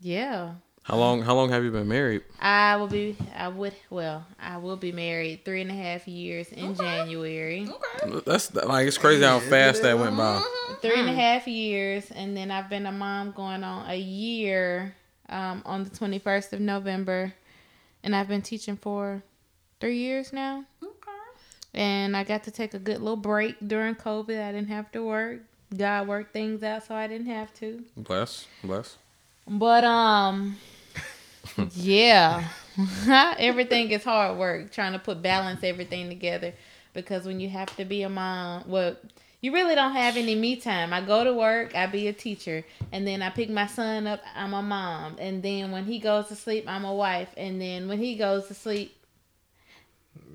yeah.
How long? How long have you been married?
I will be. I would. Well, I will be married three and a half years in January. Okay.
That's like it's crazy how fast that went by.
Three and a half years, and then I've been a mom going on a year. Um, on the twenty first of November, and I've been teaching for three years now. Okay. And I got to take a good little break during COVID. I didn't have to work. God worked things out, so I didn't have to.
Bless, bless.
But um, yeah, (laughs) (laughs) everything is hard work trying to put balance everything together because when you have to be a mom, well, you really don't have any me time. I go to work, I be a teacher, and then I pick my son up. I'm a mom, and then when he goes to sleep, I'm a wife, and then when he goes to sleep,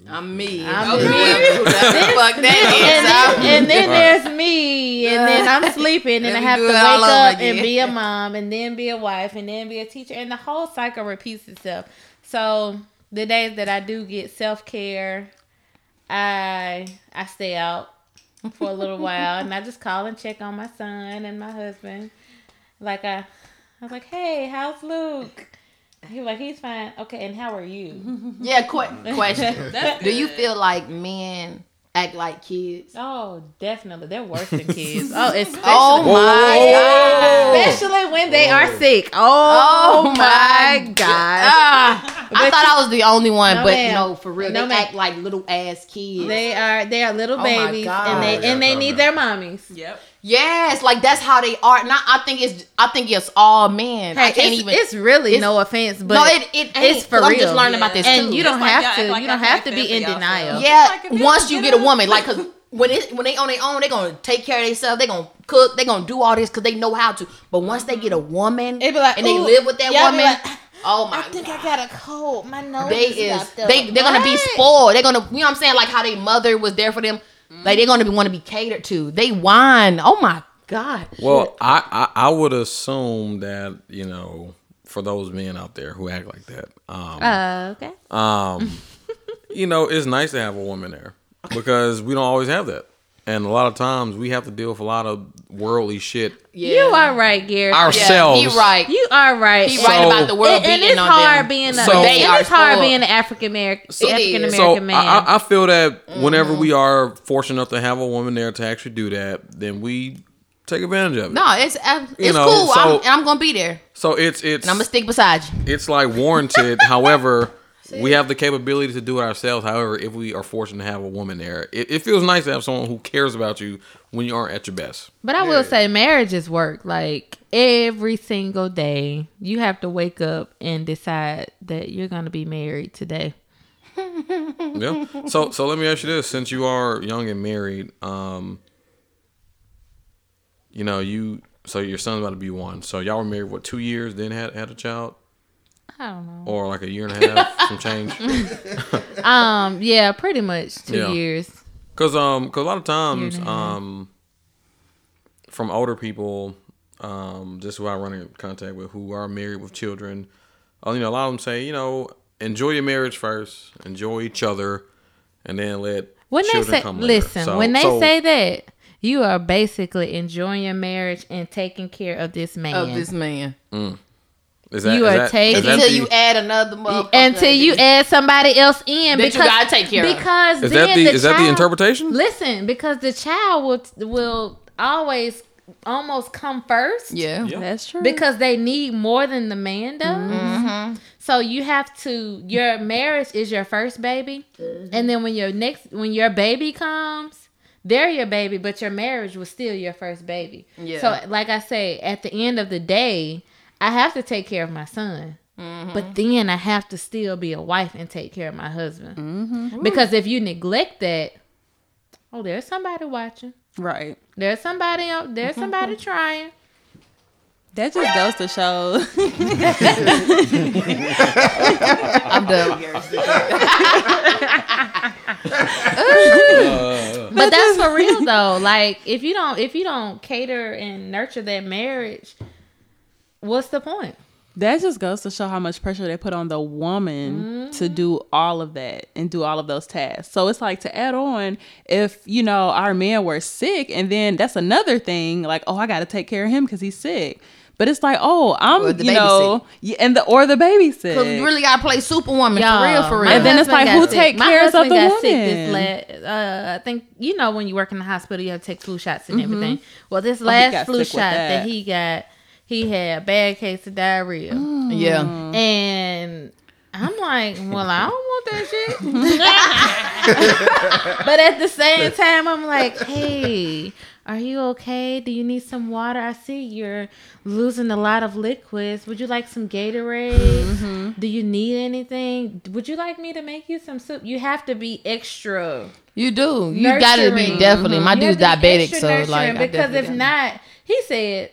I'm me.
I'm
okay.
me.
Who the fuck
and then, and then there's me, and then I'm (laughs) sleeping, and I have to wake up
again.
and be a (laughs) mom, and then be a wife, and then be a teacher, and the whole cycle repeats itself. So the days that I do get self care, I I stay out for a little while, and I just call and check on my son and my husband, like I I was like, "Hey, how's Luke?" He like, "He's fine." Okay, and how are you? (laughs)
Yeah, qu- question. (laughs) Do you feel like men act like kids?
Oh, definitely, they're worse than kids. Oh, (laughs) especially,
Oh my god.
especially when they are sick.
Oh,
Oh, my god.
Ah, I thought I was the only one,
No,
but
ma'am.
no, for real.
No,
they
ma'am.
act like little ass kids.
They are they are little
Oh my
babies,
God.
and they and they need their mommies.
Yep.
Yes, like that's how they are. Not I think it's I think it's all men. I can't
it's,
even
it's really
it's-
no offense, but
No, it, it ain't.
it's for
'cause I'm
real.
just learning about this
and
too.
you don't
It's like
have to
like
you don't have
can't
to be in denial.
Yeah,
Like,
once you
get
get a woman, like, cause when it when they on their own, they gonna take care of themselves. They gonna cook. They gonna do all this because they know how to. But once they get a woman
It be like,
and they live with that woman, (laughs) oh my
I think
god,
I got a cold. My nose
they
is
is
stuffed up.
they they're gonna be spoiled. They're gonna you know what I'm saying like how their mother was there for them. Like they're gonna be want to be catered to. They whine. Oh my god.
Well, I, I I would assume that you know for those men out there who act like that, um,
Uh, okay.
um, (laughs) you know, it's nice to have a woman there because we don't always have that, and a lot of times we have to deal with a lot of worldly shit
Yeah.
You are right, Gary.
ourselves.
Yeah, he right.
You are right.
He
And-
right about the world
and, and
beating
it's
on
hard
them.
being a,
So-
They are
it's hard
spoiled.
being an African American
It is.
African
So
American man.
I, I- I feel that whenever
Mm-hmm.
we are fortunate enough to have a woman there to actually do that, then we take advantage of it.
No, it's uh, it's
You know,
cool.
so-
I'm, and I'm gonna be there.
So it's it's
And I'm gonna stick beside you.
it's like warranted. (laughs) However, we have the capability to do it ourselves. However, if we are fortunate to have a woman there, it, it feels nice to have someone who cares about you when you aren't at your best.
But I will say marriage is work. Like every single day, you have to wake up and decide that you're going to be married today. (laughs)
Yeah. So so let me ask you this: since you are young and married, um, you know you so your son's about to be one. So y'all were married what two years, then had had a child,
I don't know.
or like a year and a half, (laughs) some change. (laughs)
Um, yeah, pretty much two
Yeah.
years.
Cause um, cause a lot of times
Year and a half.
um, from older people, um, just who I run in contact with who are married with children, uh, you know, a lot of them say, you know, enjoy your marriage first, enjoy each other, and then let
When they
children
say,
come
listen,
So-
when they
so-
say that, you are basically enjoying your marriage and taking care of this man.
Of this man.
Is that,
you
is
are
that-
taking-
is that
Until
the-
you add another motherfucker.
until you add somebody else in
That you
because
gotta take care of.
because
Is
then
that the,
the
is that the
child-
interpretation?
Listen, because the child will will always almost come first.
Yeah.
Yeah.
That's true.
Because they need more than the man does.
Mm-hmm.
So you have to your marriage is your first baby.
Mm-hmm.
And then when your next when your baby comes, they're your baby, but your marriage was still your first baby.
Yeah.
So like I say, at the end of the day, I have to take care of my son.
Mm-hmm.
But then I have to still be a wife and take care of my husband. Because if you neglect that, oh, there's somebody watching.
right.
There's somebody out. There's somebody trying.
That just goes to show. (laughs)
I'm done. (laughs)
But that's for real though. Like if you don't if you don't cater and nurture that marriage, what's the point?
that just goes to show how much pressure they put on the woman to do all of that and do all of those tasks. So it's like to add on, if you know our men were sick, and then that's another thing. Like, oh, I got to take care of him because he's sick. But it's like, oh, I'm,
Or the
you know, yeah, and the or the baby sick.
Cause we really gotta play Superwoman
Y'all,
for real, for real.
And then it's like, who
sick.
take
My
cares of
husband
the
got sick
woman?
This la- uh, I think you know when you work in the hospital, you have to take flu shots and everything. Well, this last
got
flu shot that.
that.
he got, he had a bad case of diarrhea, mm.
yeah. Mm.
and I'm like, well, I don't want that shit. (laughs) (laughs) but at the same time, I'm like, hey, are you okay? Do you need some water? I see you're losing a lot of liquids. Would you like some Gatorade? Mm-hmm. Do you need anything? Would you like me to make you some soup? You have to be extra.
You do. You gotta be
Nurturing.
definitely. My mm-hmm.
You
dude's
have to be
diabetic, so like,
because if not, he said,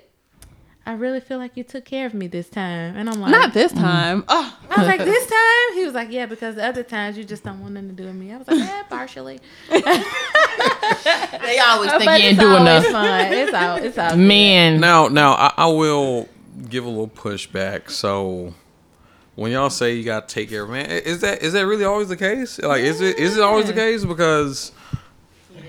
I really feel like you took care of me this time, and I'm like,
Not this mm. time. Oh,
I was oh. like, this time? He was like, yeah, because the other times you just don't want nothing to do with me. I was like, yeah, partially. (laughs)
they always think
But
you ain't
it's
doing enough.
fun. It's (laughs) all, it's all.
Man,
Now, now I, I will give a little pushback. So, when y'all say you got to take care of man, is that is that really always the case? Like, is it is it always the case? Because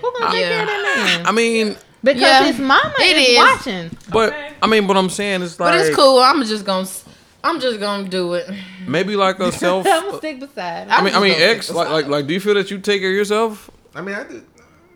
Who gonna take care of that man?
I mean,
Because
Yeah,
his mama
it
is,
is.
watching.
but I mean, but I'm saying it's like
But it's cool. I'm just gonna. I'm just gonna do it.
maybe like a (laughs) self.
I'm gonna stick beside.
I mean, I mean,
I'm just
like, like, like, do you feel that you take care of yourself?
I mean, I did.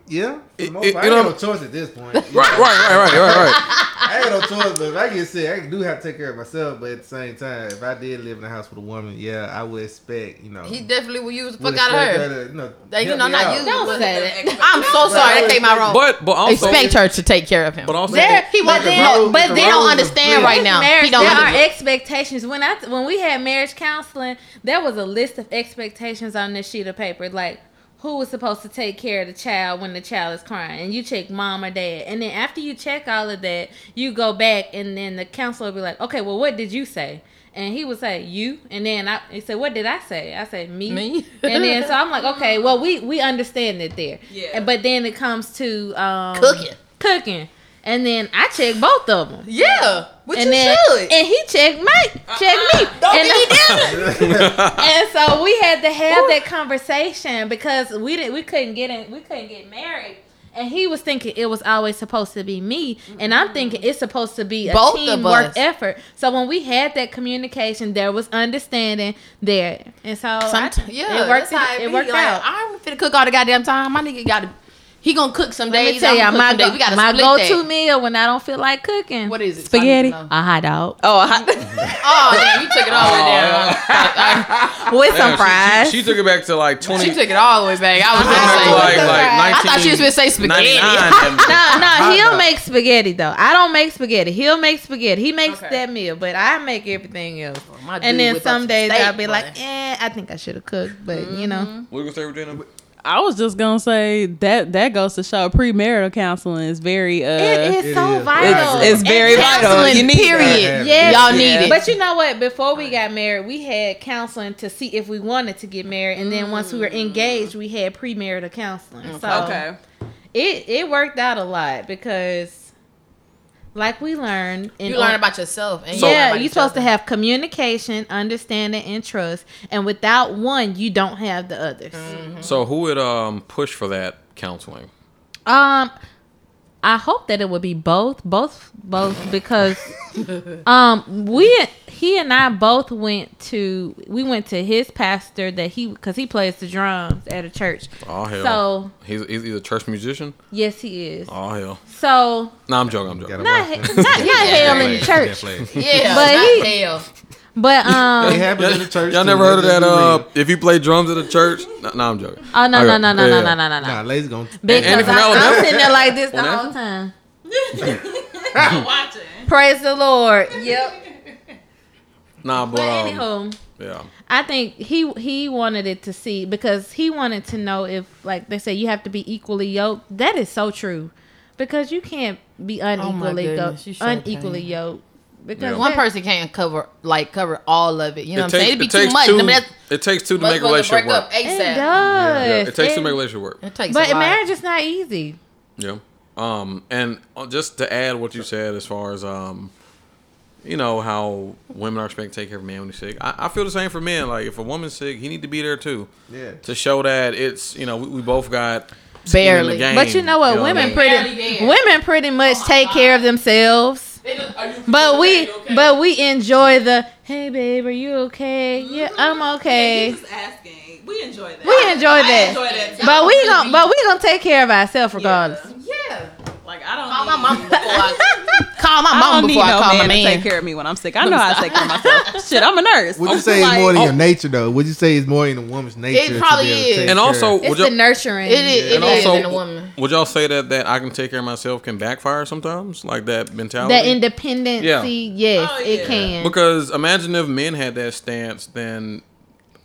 Yeah, for the
It-
most
it-
part.
it
I ain't
don't-
no choice at this point.
Right, right, right, right, right, right. (laughs)
I ain't no choice, but if I get sick, I do have to take care of myself. But at the same time, if I did live in a house with a woman, yeah, I would expect, you know,
He definitely will use the fuck out of
expect
her.
to, uh, you know,
Like, you know, not
out.
you.
Don't say that. (laughs)
I'm so sorry. That came my wrong.
But, but also,
Expect her to take care of him.
but also,
There,
he
but
wants
then,
no, but
the
they don't understand
flipped.
right now.
marriage,
He don't
there are expectations. When I when we had marriage counseling, there was a list of expectations on this sheet of paper, like who was supposed to take care of the child when the child is crying, and you check mom or dad, and then after you check all of that, you go back, and then the counselor will be like, okay, well, what did you say? And he would say you, and then I he said, "What did I say?" I said me,
Me.
and then so I'm like, okay, well we we understand it there,
Yeah.
But then it comes to um,
Cooking.
cooking, and then I checked both of them
Yeah, which
and
you
then
should.
and he checked Mike, checked me, uh-uh.
Don't
and,
be doing (laughs)
and so we had to have that conversation because we didn't, we couldn't get in, we couldn't get married, and he was thinking it was always supposed to be me, and I'm mm-hmm. thinking it's supposed to be a
Both
teamwork effort. So when we had that communication, there was understanding there, and so I-
yeah,
it worked. It, it worked
Like,
out.
I'm finna cook all the goddamn time. My nigga got to. He gonna cook some
Let
days.
me tell y'all, my,
cook some
go,
We gotta
my go-to
that.
meal when I don't feel like cooking.
What is it?
Spaghetti?
So I need to.
A hot dog
Oh, hot. (laughs)
Oh damn, you took it all the way down. (laughs)
with
Damn,
some fries.
She, she took it back to like 20.
She took it all the way back. I was
back
gonna say.
like
I
19,
thought she was gonna say spaghetti.
No, no, (laughs) he'll
dog.
make spaghetti though. I don't make spaghetti. He'll make spaghetti. He makes
Okay.
that meal, but I make everything else.
my
and then some
some
days
steak,
I'll be
boy.
like, eh, I think I should have cooked, but you know,
What you gonna say, Regina?
I was just gonna say that that goes to show premarital counseling is very uh
it is
It
so
is.
vital.
It's- it's very vital.
Counseling,
You need that.
period.
Yes.
Y'all need it.
But you know what? Before we got married, we had counseling to see if we wanted to get married, and then once we were engaged, we had premarital counseling. So
okay.
it it worked out a lot because, like we learned, in
You learn about yourself. And
So-
yeah, you're
each
supposed to have communication, understanding, and trust. And without one, you don't have the others.
So who would um push for that counseling?
Um, I hope that it would be both, both, both, because (laughs) um, we he and I both went to we went to his pastor that he because he plays the drums at a church.
Oh hell.
So
he's he's he's a church musician.
yes, he is.
Oh hell.
So
No, I'm joking. I'm joking.
Gotta
not
watch
he- not, not hell in the church. (laughs)
Yeah,
But
but
he-
hell.
but (laughs) um.
It happens in the church.
Y'all never heard of that? Uh, if you play drums at a church? No, no I'm joking.
Oh no
Okay.
no no no
Yeah.
no no no no
Nah,
no!
ladies gonna.
Because
Andy from
I,
Alabama?
I'm sitting there like this the whole time. (laughs)
Watching.
Praise the Lord. Yep.
Nah, but,
But
um,
anywho,
yeah.
I think he he wanted it to see because he wanted to know if like they say you have to be equally yoked. That is so true. Because you can't be unequally
goodness,
yoked, unequally
can.
yoked. Because
Yeah.
One person can't cover like cover all of it. You know
It
what I'm saying? It'd be
it
too
takes
much.
two.
I mean,
it takes two to make a relationship
break
work.
up
it does.
Yeah, it takes two to make a relationship work.
It takes
But
a lot.
marriage is not easy.
Yeah. Um, and uh, just to add what you said as far as um, you know how women are expected to take care of men when they're sick. I, I feel the same for men. Like if a woman's sick, he need to be there too
Yeah.
to show that it's you know we, we both got skin in
Barely.
the game,
But you know what?
I
women
mean?
pretty women pretty much take care of themselves. But we but we enjoy the hey babe, are you okay? Yeah, mm-hmm. I'm okay.
asking. We enjoy that.
We enjoy that.
I enjoy that.
But we gon' but we gonna take care of ourselves regardless.
Yeah.
Like I don't.
Call
need,
my mom (laughs) before I call my
I don't need
before I
no
call
man
my
to take care of me when I'm sick. I know how to take care of myself. (laughs) Shit, I'm a nurse.
Would you
I'm
say
like-
it's more than
oh.
your nature though? Would you say it's more in a woman's nature? to
probably
to
is.
And also,
It's the nurturing.
It is. It
and
is
also,
in a woman.
would y'all say that that I can take care of myself can backfire sometimes, like that mentality?
that independency, oh,
Yeah.
yes,
Oh,
it can.
Because imagine if men had that stance, then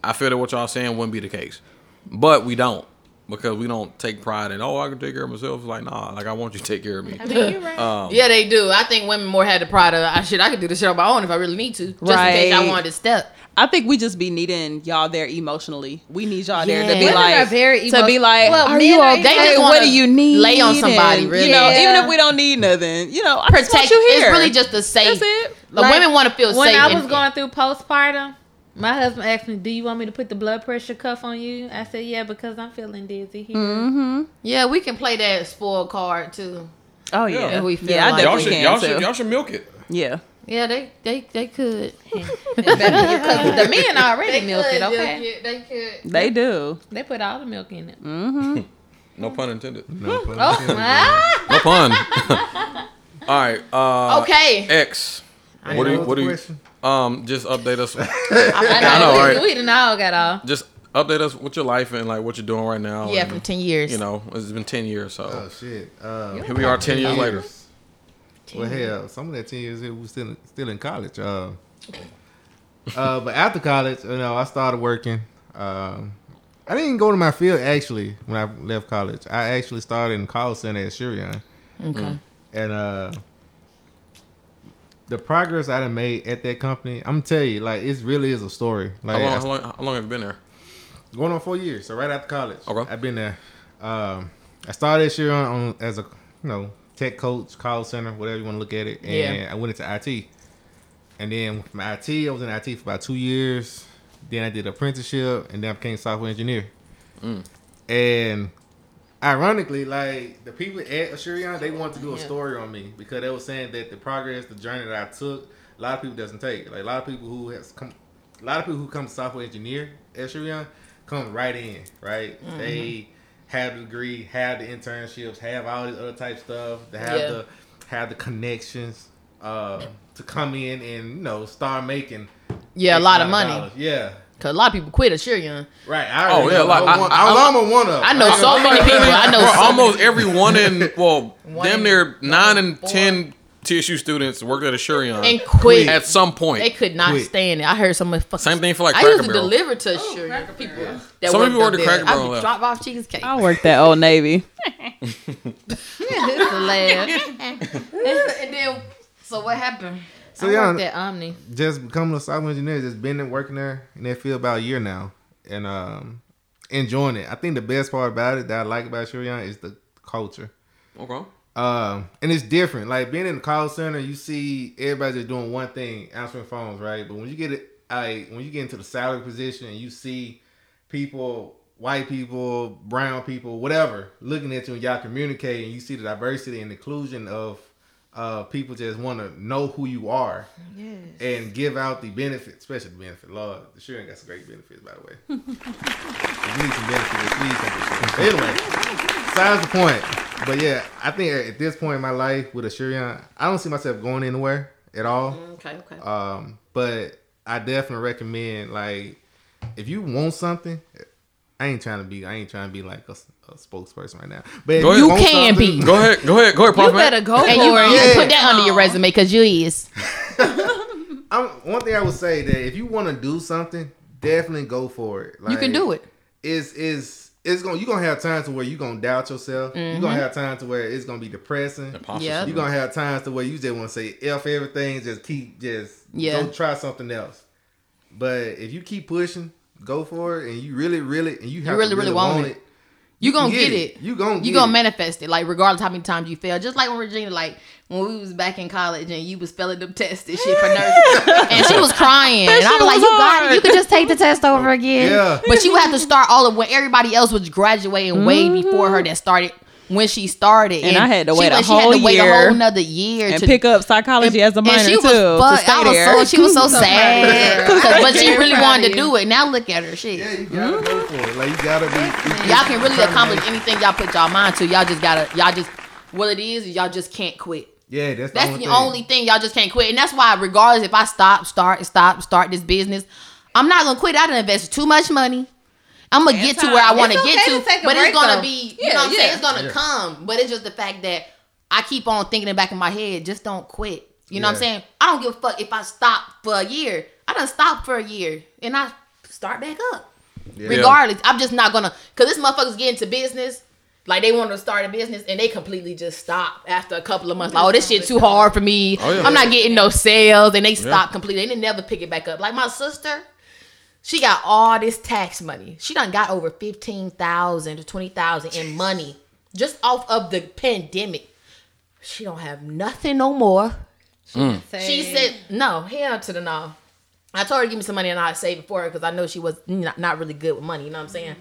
I feel that what y'all saying wouldn't be the case. But we don't. Because we don't take pride in, oh, I can take care of myself. It's like, nah, like I want you to take care of me.
I (laughs) mean, you're right.
Um,
Yeah, they do. I think women more had the pride of, I should I could do this shit on my own if I really need to. Just in case I
Right.
wanted to step.
I think we just be needing y'all there emotionally. We need y'all there to be
Women
like
are very
to be like,
Well,
are you
are-
okay?
they
just
what
wanna
do you need?
lay on somebody,
And,
really.
You know,
Yeah.
even if we don't need nothing, you know, I just want
Protect.
you here.
It's really just a safe.
That's it.
The
Like,
women want to feel
when
safe.
I
and-
was going through postpartum, my husband asked me, "Do you want me to put the blood pressure cuff on you?" I said, "Yeah, because I'm feeling dizzy here."
Mm-hmm.
Yeah, we can play that spoiled card too.
Oh yeah,
If we feel
yeah, I
like-
Y'all
definitely
should,
can
y'all
too.
should, y'all should milk it.
yeah,
Yeah, they they they could. (laughs)
The men already milk it, okay?
They could.
they do.
They put all the milk in it. Mm-hmm. (laughs)
No pun intended.
No (laughs) pun
Oh,
intended.
No pun. All right. Uh,
Okay.
X. What do you? What do you? Um, just update us. (laughs)
I
I
know,
know,
we,
right?
we done all got off.
just update us with your life and like what you're doing right now.
Yeah,
and,
from ten years.
You know, it's been ten years, so
Oh shit. Uh,
here we are, ten years later.
Well, hell, some of that ten years it was still still in college. Uh, uh, but after college, you know, I started working. Um, I didn't go to my field actually when I left college. I actually started in call center at Shurion,
Okay.
and uh, the progress I done made at that company, I'm gonna tell you, like it really is a story. Like
How long,
I
how long? How long have you been there?
going on four years. So right after college,
Okay.
I've been there. Um, I started this year on, on as a you know tech coach, call center, whatever you want to look at it, and
Yeah.
I went into IT. And then from IT, I was in IT for about two years. Then I did apprenticeship, and then I became a software engineer. And ironically, like the people at Asurion, they wanted to do a story on me because they were saying that the progress, the journey that I took, a lot of people doesn't take. Like a lot of people who has come, a lot of people who come software engineer at Asurion come right in, right? They have the degree, have the internships, have all these other type stuff. They have
Yeah.
the have the connections uh, to come in and you know start making
Yeah, a lot of money.
dollars. Yeah.
Cause a lot of people quit at Shurion.
Right. I
Oh,
already
yeah,
know.
like,
I, was
I-
one-
I-
I was almost one of them.
I know so many people. I know
Bro,
so
almost every one in well, (laughs)
One
damn near nine and
four.
ten TSU students worked at a Asurion
and quit.
at some point.
They could not
Quit.
stand it. I heard some fucking.
Same thing for, like,
I used to
Cracker Barrel.
deliver to Shurion people. That
Some people worked at. Cracker Barrel
would
left.
drop off cheesecake.
I worked at Old Navy.
It's a laugh.
and then, so what happened?
So
I
yeah,
worked at Omni.
just becoming a software engineer, just been there working there in that field about a year now, and um, enjoying it. I think the best part about it that I like about Shurion is the culture.
Okay.
Um, and it's different. Like being in the call center, you see everybody just doing one thing, answering phones, right? But when you get it, like when you get into the salary position and you see people, white people, brown people, whatever, looking at you and y'all communicate, and you see the diversity and inclusion of uh, people just want to know who you are and give out the benefits, especially the benefit. Lord, the sure got some great benefits, by the way. (laughs) if you need some benefits, please come to Sure. Anyway, besides the point. But yeah, I think at this point in my life with Asurion, I don't see myself going anywhere at all.
Okay, okay.
Um, but I definitely recommend like if you want something, I ain't trying to be I ain't trying to be like a, a spokesperson right now. But
Go ahead.
You
want
can
something-
be.
Go ahead. Go ahead. Go ahead,
you
Prof.
better go
And
for
you-
it. You
yeah.
can put that under your resume because you is. (laughs)
I'm, one thing I would say that if you want to do something, definitely go for it.
You can do it.
Is is it's gonna you gonna have times to where you're gonna doubt yourself. You're
Mm-hmm.
gonna have times to where it's gonna be depressing.
Imposter
Yeah.
You're gonna have times to where you just want to say f everything, just keep just
Yeah.
go try something else. But if you keep pushing, go for it, and you really, really, and you have
really,
to
really
really
want
want
it.
it.
You gonna
get
get
it.
it.
You gonna
you gonna
it.
manifest it. Like regardless how many times you fail. Just like when Regina, like when we was back in college and you was failing them tests and shit for nursing, (laughs) and she was crying, and I
shit
was like,
was
"You got it. You can just take the test over again."
Yeah.
But she would have to start all of when everybody else was graduating way mm-hmm. before her that started when she started,
And I had to
she
wait a
was- she had to
whole
wait a
year
whole nother year
and
to
pick up psychology as a minor
and she
too
was,
to stay
I was
there.
so she was so (laughs) sad, 'Cause- but she really wanted to do it. Now look at her, shit.
Yeah, you gotta go for it. Like you gotta be. you-
Y'all can really accomplish anything y'all put y'all mind to. Y'all just gotta, y'all just, what it is, is y'all just can't quit.
Yeah, that's the
That's
only
the
thing.
only thing y'all just can't quit. And that's why, regardless if I stop, start, stop, start this business, I'm not gonna quit. I done invested too much money. I'm gonna get to where I want to get
okay
to,
to
but it's gonna
though.
be, you
Yeah,
know what I'm saying? It's gonna
Yeah.
come, but it's just the fact that I keep on thinking it back in my head, just don't quit. You know what I'm saying? I don't give a fuck if I stop for a year. I done stopped for a year and I start back up.
Yeah.
Regardless, I'm just not gonna, cause this motherfuckers get into business. Like they want to start a business and they completely just stop after a couple of months. Like, oh, this shit too hard for me.
Oh, yeah.
I'm not getting no sales, and they stop completely. They never pick it back up. Like my sister, she got all this tax money. She done got over fifteen thousand to twenty thousand in money just off of the pandemic. She don't have nothing no more. Mm. She said no, hell to the no. I told her to give me some money and I'd save it for her because I know she was not, not really good with money. You know what I'm saying?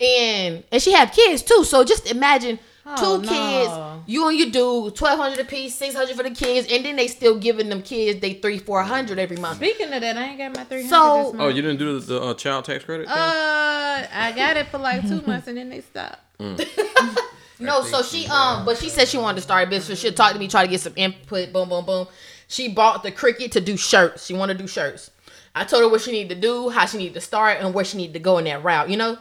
Mm. And and she had kids too. So just imagine
Oh,
two
no.
kids. You and your dude, twelve hundred a piece, six hundred for the kids, and then they still giving them kids they three four hundred every month.
Speaking of that, I ain't got my three hundred.
So-
this month.
Oh, you didn't do the, the uh, child tax credit? thing?
Uh, I got it for like two (laughs) months and then they stopped. (laughs)
No, so she um, but she said she wanted to start a business. She'll talk to me, try to get some input. Boom, boom, boom. She bought the Cricut to do shirts. She wanted to do shirts. I told her what she needed to do, how she needed to start, and where she needed to go in that route. You know.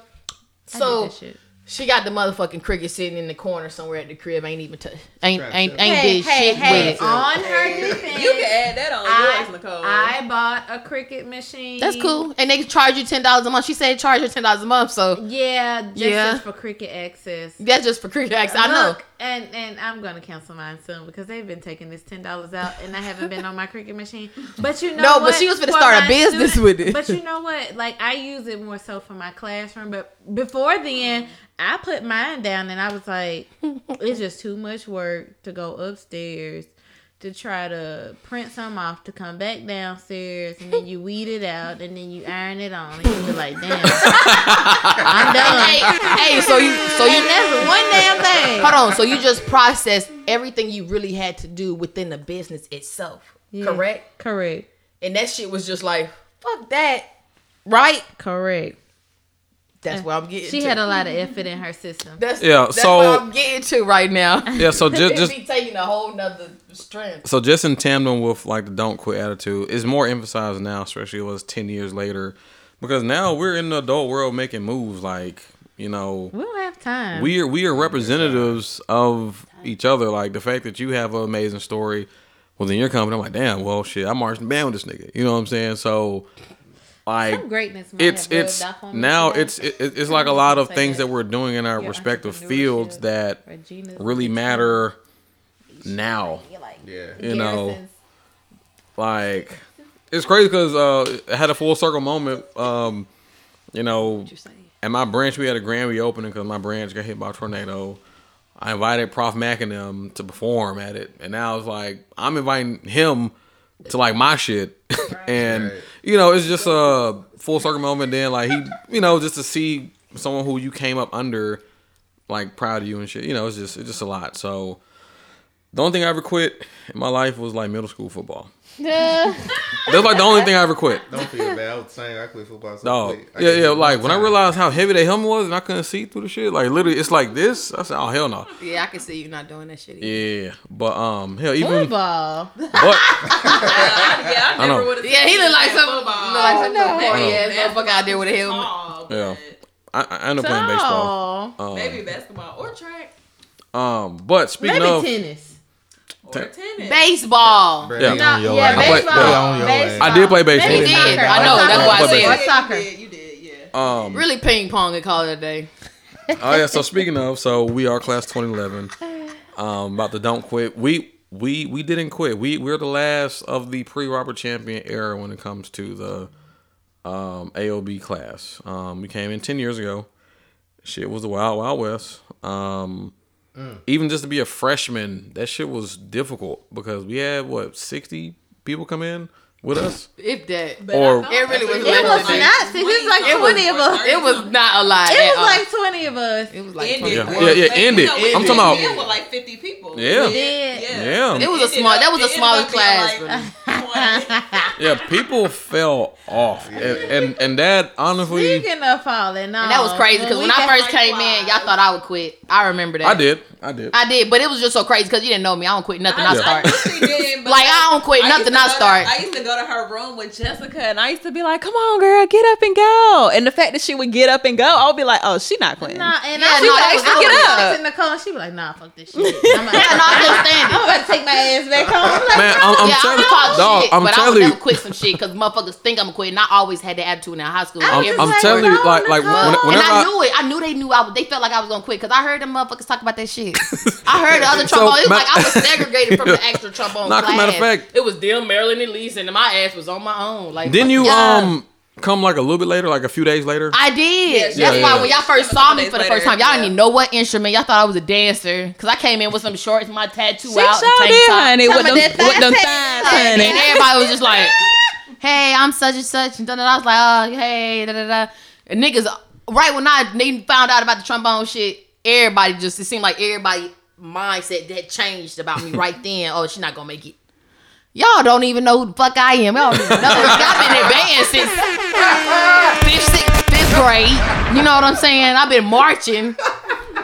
I
So
did that shit.
She got the motherfucking Cricut sitting in the corner somewhere at the crib. Ain't even touch. Ain't ain't
so-
ain't
Hey,
did
hey,
shit
hey,
with it.
on her defense,
You can add that on
I,
yours, Nicole.
I bought a Cricut machine.
That's cool. And they charge you ten dollars a month. She said charge her ten dollars a month. So
Yeah, just,
Yeah.
just for Cricut access.
that's just for Cricut access. I know.
Look, and and I'm gonna cancel mine soon because they've been taking this ten dollars out, and I haven't been on my Cricut machine. But you know,
No, but she was finna
For
start a
my
business with it.
But you (laughs) know what? Like I use it more so for my classroom. But before then, I put mine down, and I was like, (laughs) it's just too much work to go upstairs to try to print some off to come back downstairs, and then you weed it out, and then you iron it on, and you be like, damn, I'm done. (laughs)
hey, hey, so you so you
And that's one damn thing.
hold on. So you just processed everything you really had to do within the business itself,
Yeah.
correct?
Correct.
And that shit was just like fuck that, right?
Correct.
That's uh, what I'm getting.
She
to.
had a lot of effort in her system.
That's
Yeah,
That's
so-
what I'm getting to right now.
yeah, so (laughs) just just
be taking a whole nother strength.
so just in tandem with like the don't quit attitude is more emphasized now, especially it was ten years later, because now we're in the adult world making moves. Like you know,
We don't have time.
we are we are representatives of each other. Like the fact that you have an amazing story within your company, I'm like, damn, well, shit, I'm marching band with this nigga. You know what I'm saying? So, like,
Some greatness. might
it's
have
it's
on
now it's it, it's like a lot of things
that.
that we're doing in our
Your
respective fields that really
bitch
matter now.
Yeah.
You know, like it's crazy because uh, I had a full circle moment. Um, you know, at my branch we had a grand reopening because my branch got hit by a tornado. I invited Prof Mac and them to perform at it, and now it's like I'm inviting him to like my shit, (laughs) and
Right.
you know it's just a full circle moment. Then like he, you know, just to see someone who you came up under, like proud of you and shit. You know, it's just it's just a lot. So the only thing I ever quit in my life was like middle school football. (laughs) That's like the only thing I ever quit.
Don't feel bad. I was saying I quit football. So
No,
quick. I
yeah, yeah.
one
Like when I realized how heavy the helmet was and I couldn't see through the shit, like literally, it's like this. I said, "Oh hell no."
Yeah, I can see you not doing that shit. Either.
Yeah, but um, hell, even
Football. (laughs)
but (laughs)
yeah, I
I
never would have.
Yeah, he looked like some, look like some
no.
corny
I
ass motherfucker out there with a helmet.
Yeah. I, I ended up playing baseball. Um,
Maybe basketball or track
um, but speaking
Maybe
of,
tennis.
Or tennis.
Baseball.
Bruh,
Yeah.
they
No, yeah,
ass.
I played-
baseball.
yeah.
on your
baseball.
I did play baseball.
Maybe
He did.
soccer.
I know, that's why I
soccer.
said it.
soccer.
You did, you did, yeah.
um,
Really ping pong and call it a day. (laughs)
oh yeah. So speaking of, so we are class 2011. Um, about the don't quit. We we we didn't quit. We we're the last of the pre Robert Champion era when it comes to the um AOB class. Um, we came in 10 years ago. Shit was the wild wild west. Um, Mm. even just to be a freshman, that shit was difficult because we had what 60 people come in with us.
If that.
Or-
It really was
It was not. See, it was like
It was-
20 of us.
It was not a lot.
It was
all.
like 20 of us.
It was like
Ended.
20.
Yeah.
Well,
Yeah, yeah,
like,
ended.
you know, we
I'm talking about-
end with like 50 people.
Yeah.
We
did.
Yeah.
It was a small. That was a
it
smaller class.
like
for me.
20.
Yeah, people fell off, and, and and that honestly,
Speaking of falling off.
And that was crazy because when I first came
like
in, y'all thought I would quit. I remember that.
I did, I did.
I did, but it was just so crazy because you didn't know me. I don't quit nothing. I, start.
She did, but (laughs)
Like, I don't quit nothing, I start.
I used to go to her room with Jessica,
And I used to be like, "Come on, girl, get up and go." And the fact that she would get up and go, I would be like, "Oh, she not quitting."
Nah, and
Yeah,
I, she
that
was
was- I
like, get up. in the car, she was like, "Nah, fuck this shit." I'm (laughs) like,
Yeah, no, I couldn't stand it.
I'm about to take my ass back home. I'm like,
Man, I'm, I'm
yeah, I
telling
would talk
dog,
shit,
I'm
but I would
telling
never
you,
quit some shit because motherfuckers think I'm gonna quit. And I always had the attitude in high school.
I'm
I'm, I'm
like,
telling you, like, like when,
and I
I,
knew it. I knew they knew I would. They felt like I was gonna quit because I heard them motherfuckers talk about that shit. (laughs) I heard the other
So,
trombone. It was like I was segregated from the (laughs) extra trombone
Nah,
class.
matter of fact-
it was them, Marilyn, and Lisa, and my ass was on my own. Like,
didn't you
y'all.
um come like a little bit later, like a few days later?
I did.
Yeah,
That's
yeah,
why
yeah.
when y'all first saw me for the first time, y'all
yeah.
didn't even know what instrument. Y'all thought I was a dancer because I came in with some shorts, my tattoo
She
out,
sure
and tank
did,
top.
honey. With
Some
them, with them
thigh
thighs,
pads.
And everybody was just like, (laughs) "Hey, I'm such and such," and da da. da. I was like, "Oh, hey, da da da." And niggas, right when I they found out about the trombone shit, everybody just it seemed like everybody mindset that changed about me (laughs) right then. Oh, she's not gonna make it. Y'all don't even know who the fuck I am. Y'all don't even know. I've been in band since fifth, sixth, fifth grade. You know what I'm saying? I've been marching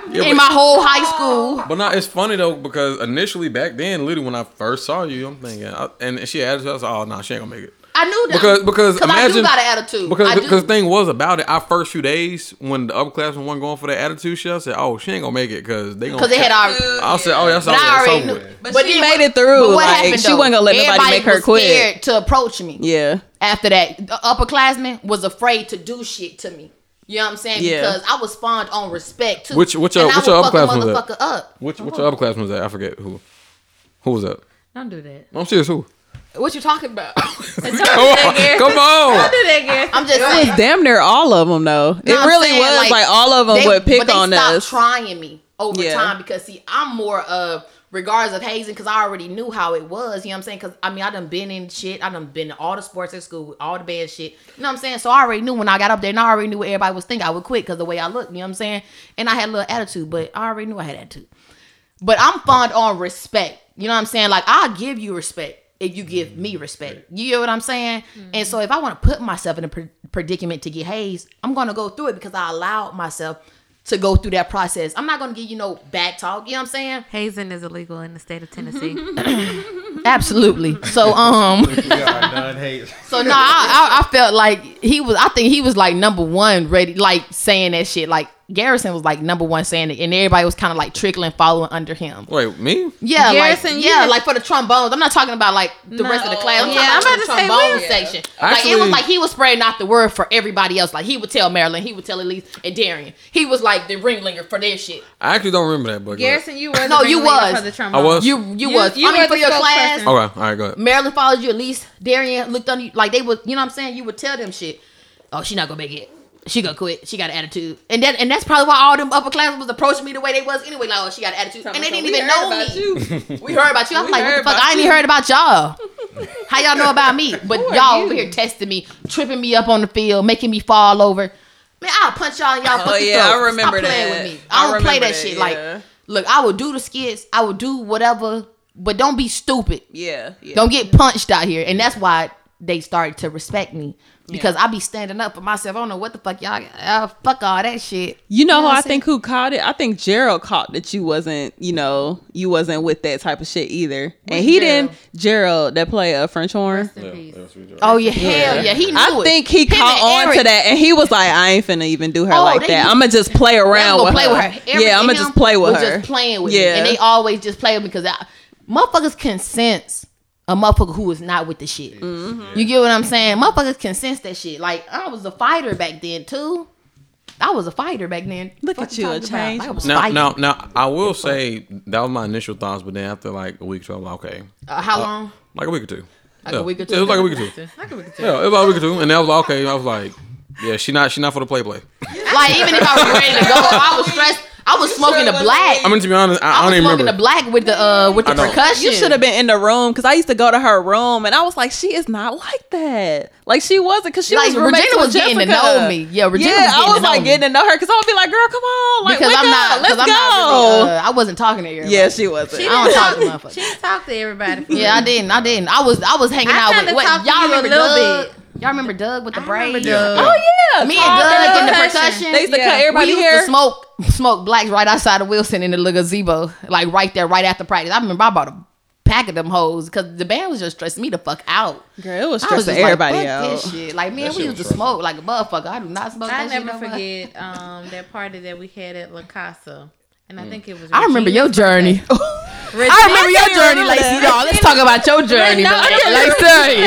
Yeah,
in my whole high school.
But no, it's funny though because initially back then, literally when I first saw you, I'm thinking, I, and she was like, oh no, she ain't gonna make it.
I knew that
Because because
I do
imagine
got an attitude.
because because the thing was about it. Our first few days when the upperclassmen wasn't going for the attitude shit, I said, oh, she ain't gonna make it because they gonna.
because they had already.
I said, oh, that's all.
But I
That's
already knew.
with.
But she made it through. what Like, she wasn't gonna let nobody make her
was
quit.
Scared to approach me.
Yeah.
After that, the upperclassmen was afraid to do shit to me. You know what I'm saying?
Yeah.
Because I was spawned on respect too.
Which- which uh,
and
your-
I
which your
fuck a
upperclassmen was that?
up.
Which which uh-huh. upperclassman was that? I forget who. Who was that?
Don't do that.
I'm serious. Who?
What you talking about? (laughs)
Come on, come on.
Do that, Garrison.
I'm just
It
saying.
was damn near all of them though. it
I'm
really
saying,
was like, all of them
they-
would pick
but they
on
stopped
us.
trying me over
Yeah.
time because see, I'm more of regards of hazing because I already knew how it was. You know what I'm saying? Because I mean, I done been in shit. I done been in all the sports at school, all the bad shit. You know what I'm saying? So I already knew when I got up there, and I already knew what everybody was thinking. I would quit because the way I looked. You know what I'm saying? And I had a little attitude, but I already knew I had attitude. But I'm fond on respect. You know what I'm saying? Like I'll give you respect if you give me respect. You know what I'm saying? And so if I want to put myself in a pre- predicament to get hazed, I'm gonna go through it because I allowed myself to go through that process. I'm not gonna give you no back talk. You know what I'm saying?
Hazing is illegal in the state of Tennessee. (laughs) (laughs)
Absolutely. So (laughs) um.
We are.
So no, I, I, I felt like he was. I think he was like number one, ready, like saying that shit. Like Garrison was like number one saying it, and everybody was kind of like trickling, following under him.
Wait, me?
Yeah,
Garrison,
like
you
yeah, like for the trombones. I'm not talking about like the rest of the class. I'm
Yeah,
talking
I'm
about,
about
the
to say,
trombone
we-
section. like it was like he was spreading out the word for everybody else. Like he would tell Marilyn, he would tell Elise and Darian. He was like the ringlinger for their shit.
I actually don't remember that, but
Garrison, you were
No, you
ringleader
was.
for the trombone.
I was.
You you,
You-
was.
you
I mean
were
for
the
your class.
spokesperson.
Okay, all right, go ahead.
Marilyn followed you. Elise, Darian looked on you. Like they would, you know what I'm saying? You would tell them shit. Oh, she not gonna make it. She gonna quit. She got an attitude, and that and that's probably why all them upper upperclassmen was approaching me the way they was anyway. Like, oh, she got an attitude, and they didn't even know me. (laughs) We heard about you. I'm
We
like, what the fuck? I ain't even heard about y'all. How y'all know about me? (laughs) But y'all over here testing me, tripping me up on the field, making me fall over. Man, I'll punch y'all in y'all
Oh,
fucking
yeah, I remember
Stop playing
that.
with me.
I
I don't play that
that,
shit.
yeah.
Like, look, I will do the skits. I will do whatever, but don't be stupid.
Yeah. yeah.
Don't get punched out here. And that's why they started to respect me. Because I be standing up for myself. I don't know what the fuck y'all uh, fuck all that shit.
You know who
what
I
I'm
think who caught it? I think Gerald caught that you wasn't, you know, you wasn't with that type of shit either. and he
Gerald?
didn't Gerald that play a French horn.
Rest in.
Oh yeah, hell yeah. He knew
I
it.
think he
Him
caught on
Eric,
to that and he was like, I ain't finna even do her
Oh,
like that. I'm gonna just play around with
play
her.
with her. Eric
yeah, I'm gonna just play with her.
just playing with her.
yeah.
me. And they always just play with me because I, motherfuckers can sense a motherfucker who is not with the shit.
Mm-hmm.
You get what I'm saying? Motherfuckers can sense that shit. Like I was a fighter back then too. I was a fighter back then.
Look
Fuck
at you, a
talking about?
change.
I was
Now,
fighting.
now, now, I will say that was my initial thoughts, but then after like a week or so, I was like, okay,
Uh, how long?
like a week or two.
Like
yeah.
a week or two?
Yeah, it was like a week or two.
I could be too.
Yeah, it was like a week or two, and that was like, okay. I was like, yeah, she not, she not for the play play.
Like even if I was ready to go, I was stressed. I was smoking the black.
I'm mean, to be honest, I, I
I
don't
was
even
smoking
remember.
the black with the uh with the percussion.
You should have been in the room because I used to go to her room and I was like, she is not like that. Like she wasn't because she
Like,
was roommates
Regina
with
was getting to know me. Yeah, Regina
yeah,
was getting
I was
to know
like
me.
getting to know her because I would be like, girl, come on, like
because
wake
I'm not
up, let's
I'm
go.
not really, uh, I wasn't talking to everybody.
yeah, she wasn't.
She
I don't
didn't
talk to
talk-
motherfuckers.
She didn't talk to everybody.
Yeah, I didn't. I didn't. I was I was hanging out with
kinda
what, y'all
you a
remember
little bit.
Y'all remember Doug with the
I
braids?
Yeah.
Doug.
Oh yeah,
Me and
Carl
Doug in the
Doug.
percussion.
They used to
Yeah.
cut
We
everybody
used
hair.
to smoke smoke blacks right outside of Wilson in the little gazebo, like right there, right after practice. I remember I bought a pack of them hoes because the band was just stressing me the fuck out.
Girl, it was
I was
stressing
just
everybody
like,
out.
fuck this shit. Like, man, we used to
was
smoke like a motherfucker. I do not smoke
I
that shit
never
no
forget um, that party that we had at La Casa. And I think it was.
I remember your journey.
birthday. (laughs)
I remember your journey,
remember
Lacey.
that.
No, let's talk about your journey,
No,
Lacey.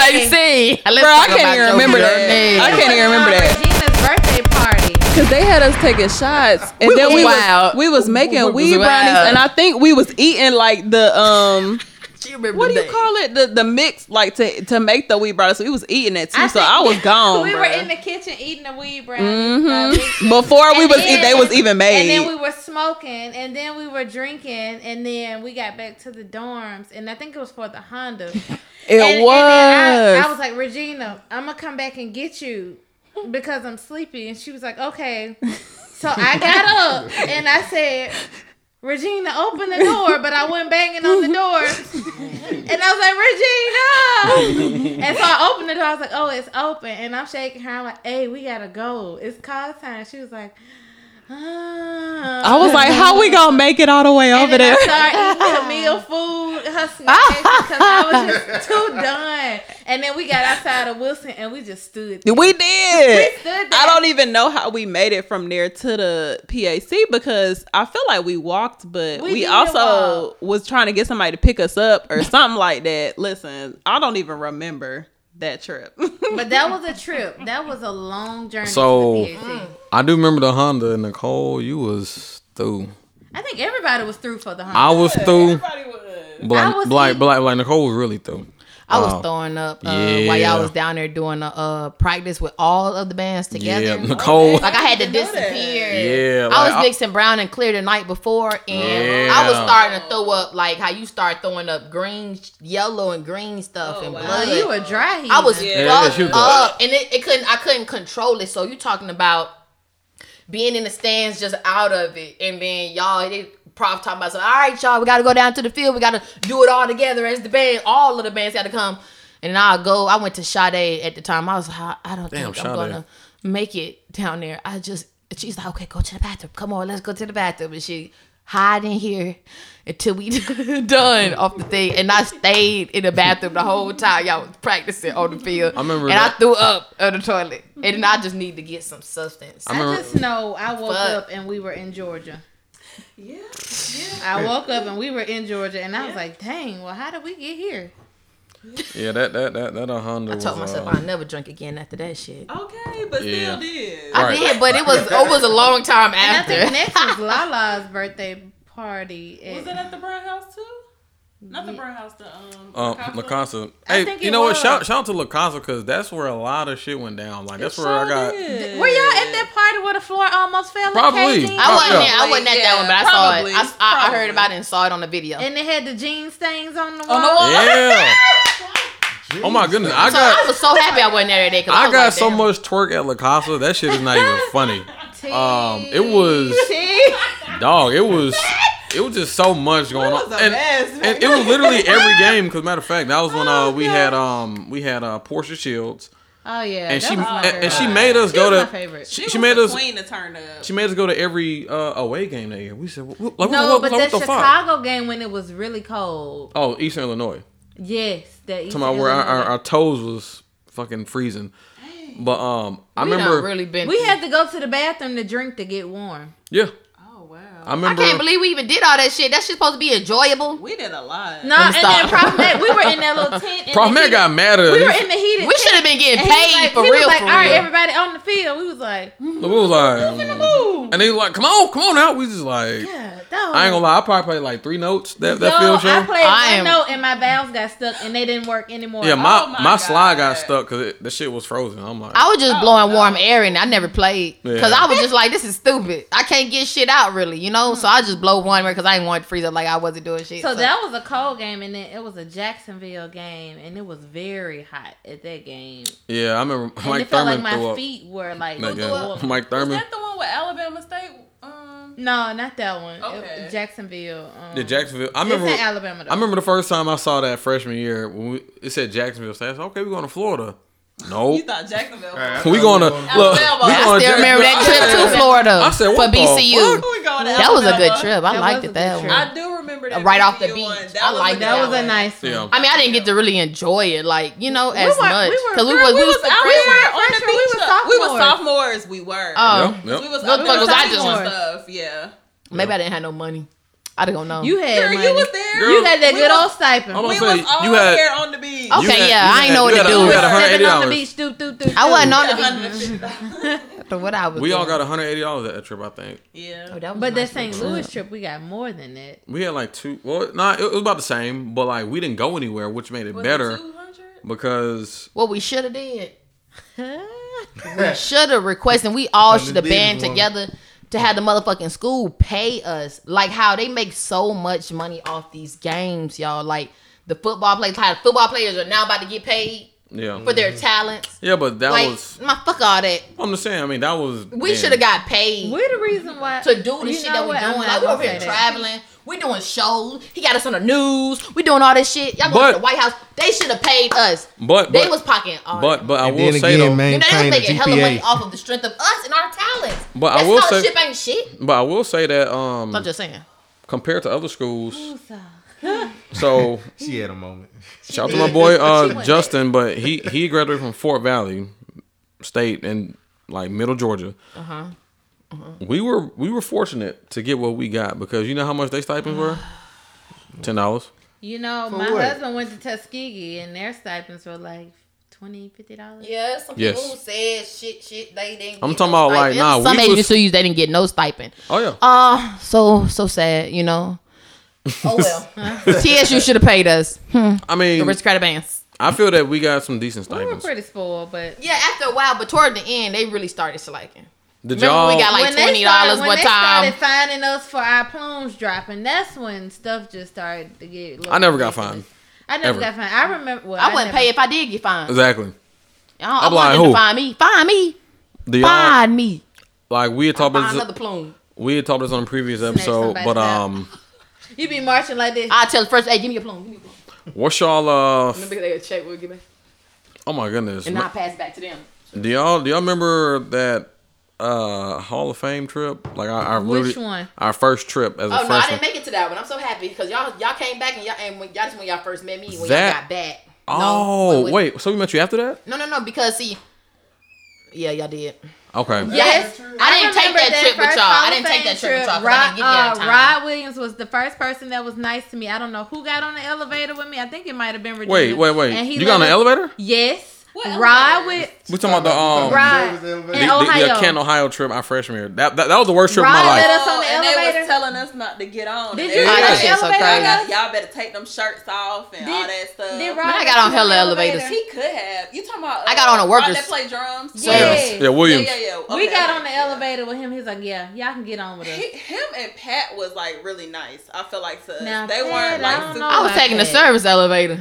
Lacey. Let's
Bro, I can't even
your
remember that.
journey.
I can't even remember that.
Regina's birthday party.
Cause they had us taking shots, and
We
then
was
we
wild.
was we was making
We was
weed brownies, and I think we was eating like the um
She remember
what do
the
you
day.
call it the the mix like to to make the weed brownies. So we was eating it too. so I was gone.
We
bruh.
were in the kitchen eating the weed brownies.
Mhm.
uh.
Before we
And
was eat, they was even made.
And then we were smoking, and then we were drinking, and then we got back to the dorms, and I think it was for the Honda. (laughs)
it
and,
was.
And I, I was like, Regina, I'm gonna come back and get you because I'm sleepy, and she was like, okay. So I got up and I said, Regina, open the door, but I wasn't banging on the door. And I was like, Regina. And so I opened the door. I was like, oh, it's open. And I'm shaking her. I'm like, hey, we gotta go. It's call time. She was like. Ah.
I was like, how we gonna make it all the way over there?
I started eating Camille food, her snacks, (laughs) because I was just too done. And then we got outside of Wilson and we just stood there.
We did.
We stood there.
I don't even know how we made it from there to the PAC because I feel like we walked, but
We
we, also was trying to get somebody to pick us up or something like that. Listen, I don't even remember that trip.
But that was a (laughs) trip. That was a long journey
So-
to the
I do remember the Honda. And Nicole, you was through.
I think everybody was through for the Honda.
I was through.
Everybody was.
But like,
I was
but like,
through.
like, like Nicole was really through.
I was
Oh.
throwing up uh,
Yeah.
while y'all was down there doing a uh, practice with all of the bands together.
Yeah, (laughs) Nicole.
Like I had to
I didn't know that.
disappear.
Yeah,
I was
I-
mixing brown and clear the night before, and I was starting to throw up like how you start throwing up green, yellow, and green stuff and
wow.
blood.
Oh, you were dry.
I was
Yeah.
Yeah,
fucked
she was-
up, and it, it couldn't. I couldn't control it. So you talking about being in the stands, just out of it, and then y'all, they prof talking about, so, all right, y'all, we got to go down to the field. We got to do it all together as the band. All of the bands got to come, and I'll go. I went to Sade at the time. I was, like, I don't
Damn,
think I'm
Sade.
gonna make it down there. I just, she's like, okay, go to the bathroom. Come on, let's go to the bathroom, and she. Hide in here until we (laughs) done off the thing, and I stayed in the bathroom the whole time y'all was practicing on the field.
I remember
and
that.
I threw up on the toilet, and then I just need to get some substance.
I,
remember-
just know I woke
Fuck.
up and we were in Georgia.
Yeah.
I woke up and we were in Georgia, and I was like, "Dang, well, how did we get here?" (laughs)
Yeah, that that that that a Honda.
I told
was,
myself
uh,
I'll never drink again after that shit.
Okay, but
Yeah.
still did.
I
Right.
did, but it was it was a long time after.
And I think
after.
next was (laughs) Lala's birthday party. at-
Was it at the Brown House too? Not the Brown House, the um.
Um,
Picasso?
La Casa.
I
Hey,
think
you
it
know what? Shout shout out to La Casa because that's where a lot of shit went down. Like that's
It
where I got.
did.
Were y'all at that party where the floor almost fell?
Probably.
At
I wasn't
Yeah.
I wasn't at that one, but I
Yeah,
saw it. I, I, I heard about it and saw it on the video.
And they had the jean stains on the wall.
On the wall.
Yeah. (laughs) oh my goodness, I
so I was so happy I wasn't there that day. 'cause I,
I got
like,
so much twerk at La Casa. That shit is not even funny. (laughs) Um, it was dog. It was. (laughs) It was just so much going on,
was a
and,
mess,
and it was literally every game. Because matter of fact, that was when uh we had um we had uh Portia Shields,
Oh yeah,
and
that
she and, and she made us
She
go
was my
to
favorite.
she,
She,
she
was
made
the
us
queen to turn up.
she made us go to every uh, away game that year. We said, what, like,
No,
what,
but
what,
that
what the fuck?
Chicago game when it was really cold.
Oh, Eastern Illinois.
Yes, that.
Talking about where our, our, our toes was fucking freezing. But um, I
We
remember.
really been.
we had to go to the bathroom to drink to get warm.
yeah,
oh wow.
I
I can't believe we even did all that shit. That shit's supposed to be enjoyable.
we did a lot.
No,
Let
and
me
then
stop.
problem that we were in that little (laughs) tent. in
Problem
the
got mad at us.
We were in the heated.
We should have been getting
And he was
paid
like,
for
he
real.
was like,
for
all right,
real.
everybody on the field. We was like,
we was like, and they was like, come on, come on out. We just like,
yeah.
I ain't gonna lie, I probably played like three notes that that
Yo,
field show.
I played
I
one
am-
note and my valves got stuck and they didn't work anymore.
yeah, my
Oh
my,
my
slide got stuck because the shit was frozen. I'm like,
I was just
Oh,
blowing
no.
warm air and I never played because
Yeah.
I was just like, this is stupid. I can't get shit out really, you know. So I just blow one air because I didn't want to freeze up like I wasn't doing shit.
So that was a cold game, and then it was a Jacksonville game, and it was very hot at that game.
yeah, I remember
And
Mike
it felt like
threw
my
up.
feet were like.
that game.
Well, (laughs)
Mike
Was
Thurman.
that the one with Alabama State? Um,
No, not that one. It-
Okay.
Jacksonville. Um,
Yeah, Jacksonville. I
It's
remember.
in Alabama. Though.
I remember the first time I saw that freshman year when we, it said Jacksonville State. I said, okay, we're going to Florida. No,
you thought Jacksonville.
Alright,
we going to
Alabama.
look. We
I
going to
still remember that trip to Florida
I said,
for
what the
BCU.
fuck?
We going to
That was a good trip. I
That
liked it that one.
I do remember that
Right off the beach.
one. That
I
liked
that
that was a nice one.
Yeah.
I mean, I didn't get to really enjoy it, like you know, as
were-
much because we,
girl,
was
We
we
was
was
out
we
here
were
on the beach.
we were
stuff. We was
sophomores.
sophomores. We were.
Oh.
Yep, yep.
We was,
What
we
the
was
was I
sophomores
doing?
Stuff. Yeah.
maybe I didn't have no money. I don't know.
You had
Girl,
money.
you was there.
Girl.
You had that good
was-
old stipend.
Hold on.
We
say,
was all
you had-
here on the beach.
Okay,
had-
yeah,
you
I ain't know what to do.
you had
Stepping on the
$180.
beach, do, do, do,
I wasn't on the
$150.
beach. (laughs) what I was.
We all
doing.
got $180 that trip, I think.
Yeah.
Oh, that
But
a
that St. Louis
trip.
trip, we got more than that.
We had like two. Well, nah, it, it was about the same, but like we didn't go anywhere, which made it
Was
better
200?
because
What we should have did. (laughs) we should have requested. We all should have
have
band
did one.
together to have the motherfucking school pay us. Like how they make so much money off these games, y'all. Like the football players, how the football players are now about to get paid.
Yeah.
for their mm-hmm. talents.
Yeah, but that
like,
was.
my fuck all that.
I'm just saying. I mean, that was.
We should have got paid
We're the reason why
to do the shit that we
what? I'm
doing.
not
Like we
gonna say that.
traveling. We doing shows. He got us on the news. We doing all this shit. Y'all going to the White House. They should have paid us.
But
They
but
was pocketing all
but but I will say
again,
though.
You know, they was
maintain the
making hella money
GPA.
off of the strength of us and our talents.
But I will say-
scholarship ain't shit.
But I will say that um
I'm just saying.
compared to other schools, (laughs) so
She had a moment.
shout out to my boy (laughs) uh Justin, but he he graduated from Fort Valley State in like middle Georgia.
Uh-huh.
We were we were fortunate to get what we got because you know how much they stipends were? (sighs) Ten dollars.
You know,
For
my
what?
husband went to Tuskegee and their stipends were like 20 dollars.
Yeah, some
Yes.
people who said shit, shit, they didn't.
I'm
get
talking
no
about, like,
stipend.
nah,
Some
we was-
HBCUs they didn't get no stipend.
Oh yeah.
Uh so so sad, you know. Oh well. (laughs) (laughs) TSU should have paid us. Hmm.
I
The
mean,
rich credit bands.
I feel that we got some decent stipends.
We were
stipends.
pretty spoiled, but
Yeah, after a while, but toward the end, they really started slacking.
Did
Remember
y'all?
we got like
when they
twenty
started-
dollars
when
one
they
time.
started finding us for our plumes dropping, that's when stuff just started to get.
I never got
ridiculous.
fined.
I never
Ever.
got fined. I remember. Well,
I wouldn't
never-
pay if I did get fined.
exactly.
I, don't, I
I'm
want
like,
them to
who?
find me. Find me.
Do y'all
Find me.
like we had talked
Find
about
another
this?
plume.
We had talked this on a previous episode, but
out.
um, (laughs)
You be marching like this.
I tell the first, hey, give me a plume. Give me a plume.
what's y'all uh? f-
Remember they check we'll give me,
Oh my goodness.
and I pass it back to them.
Do y'all do y'all remember that uh Hall of Fame trip? Like our, our
Which
really-
one?
Our first trip as a
Oh no, I didn't make it to that one. I'm so happy because y'all y'all came back and y'all and when, that's when y'all first met me when
That-
y'all got back.
oh wait, so we met you after that?
no, no, no, because see, yeah, y'all did.
Okay.
Yes,
I didn't take
remember
that trip with y'all. I didn't take that trip with y'all 'cause I
Rod,
didn't get
uh,
time.
Rod Williams was the first person that was nice to me. I don't know who got on the elevator with me. I think it might have been Regina.
Wait, wait, wait.
And he
You got on the elevator?
Yes.
What
Rod with
We talking about the um
Right.
the,
in
the, the
Ohio.
Ohio trip our freshman year. That, that that was the worst trip
Rod
of my
let
life.
us on the
and they
elevator?
was telling us not to get on.
Did you
everybody-
get on
the
shit so
elevator?
crazy.
Y'all, y'all better take them shirts off and all that stuff.
did
Man,
Rod
I got on hella
the
elevators.
He could have. You talking about?
I got on a
uh,
workers-
that play drums.
Yeah.
Yeah, Williams.
Yeah, yeah, yeah.
We got on the elevator with him. He's like, "Yeah, y'all can get on with us."
He, him and Pat was like really nice. I feel like to.
Now,
they
Pat,
weren't like
don't
super.
know
I was taking the service elevator,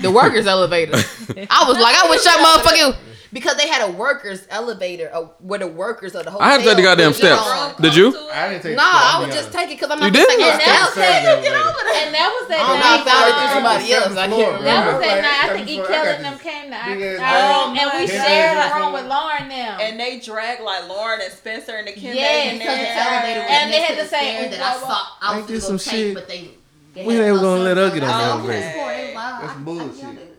the workers elevator. I was like, I wish y'all motherfucking because they had a workers elevator uh, where the workers of the hotel.
I had to take the goddamn
would
steps.
on.
Did you?
I didn't take
No,
the
I
I'll
would just
honest.
take it because I'm not.
You
not
did?
taking
And
steps.
that was that. And that was that
I don't know,
night.
I found it through somebody else. I can't remember.
That was that
Like,
night. I think E.
for-
Kelly and them came to our,
ass
our-
dog.
and we shared
Yeah.
a room with Lauren now.
And they dragged like Lauren and Spencer and the Kim
Yes,
in
because
there.
the elevator was
and they had
the
to say,
stairs
that I saw. I was
Ain't
gonna
some
take,
shit?
but they. They
We ain't
a
gonna let her get on
elevator.
the
I was
elevator.
for it. Wow,
That's
I- I-
bullshit.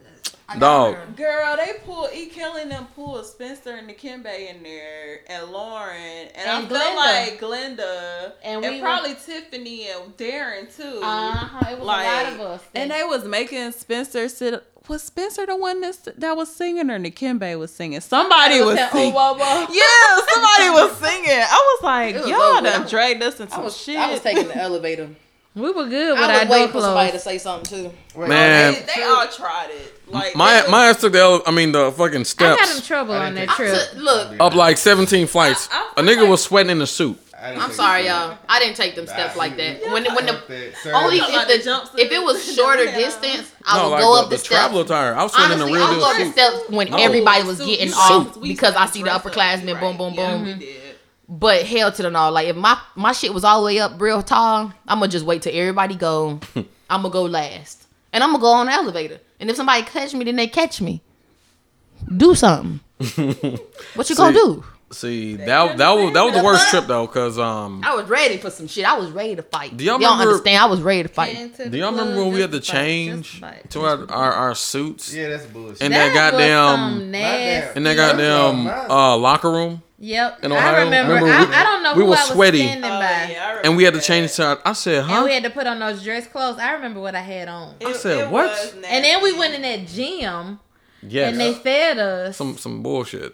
I got
Dog.
Girl, they pulled E. Kelly and them pulled Spencer and Nikembe in there, and Lauren, and,
And
I feel like Glenda,
And
and,
we
probably Tiffany and Darren too.
Uh-huh, it was a lot of us.
And they was making Spencer sit. Was Spencer the one that that was singing, or Nikembe was singing? Somebody was
that,
singing.
oh, Bubba.
Yeah, somebody was singing. I was like,
It was
y'all
over.
done dragged us into
I was,
shit.
I was taking the elevator.
We were good with
I
our
was waiting for somebody to say something too.
Wait,
Man.
Oh, they, they all tried it. Like
My my ass took the ele- I mean the fucking steps.
I
steps
got in trouble on that trip.
took- look,
up like 17 flights.
I-
A
I
nigga
like-
was sweating in the suit.
I didn't
I'm sorry, y'all. I didn't take them steps like that. When when the
Sir,
only if,
the
the,
jumpsuit.
if it was shorter distance, I
no,
would
like
go
the,
up the,
the travel
steps.
attire. I was sweating in the
Honestly,
real
I'll
deal
go up the
suit.
steps when
No.
everybody was
Suit,
getting off because I see the
dress up,
upperclassmen,
right.
boom, boom,
Yeah,
boom.
We did.
But hell to the no, like if my my shit was all the way up real tall, I'm gonna just wait till everybody go. (laughs) I'm gonna go last, and I'm gonna go on the elevator. And if somebody catch me, then they catch me. Do something. (laughs) what you gonna do?
See, that that was that was the worst trip though, cause um,
I was ready for some shit. I was ready to fight.
Do y'all
don't
remember-
understand? I was ready to fight.
Into
do y'all remember when we had to change to our, our our suits
Yeah, that's bullshit.
And that,
That was
goddamn
some nasty.
in that goddamn uh, locker room?
Yep.
in
I
Ohio?
remember.
Remember
I,
we-
I don't know
we
who
were
I was
sweaty.
standing
Oh,
by.
yeah, I
And we had to change
that.
to. I said,
And
huh?
we had to put on those dress clothes. I remember what I had on.
It-
said, what?
And then we went in that gym
Yes.
and they fed us.
some some bullshit.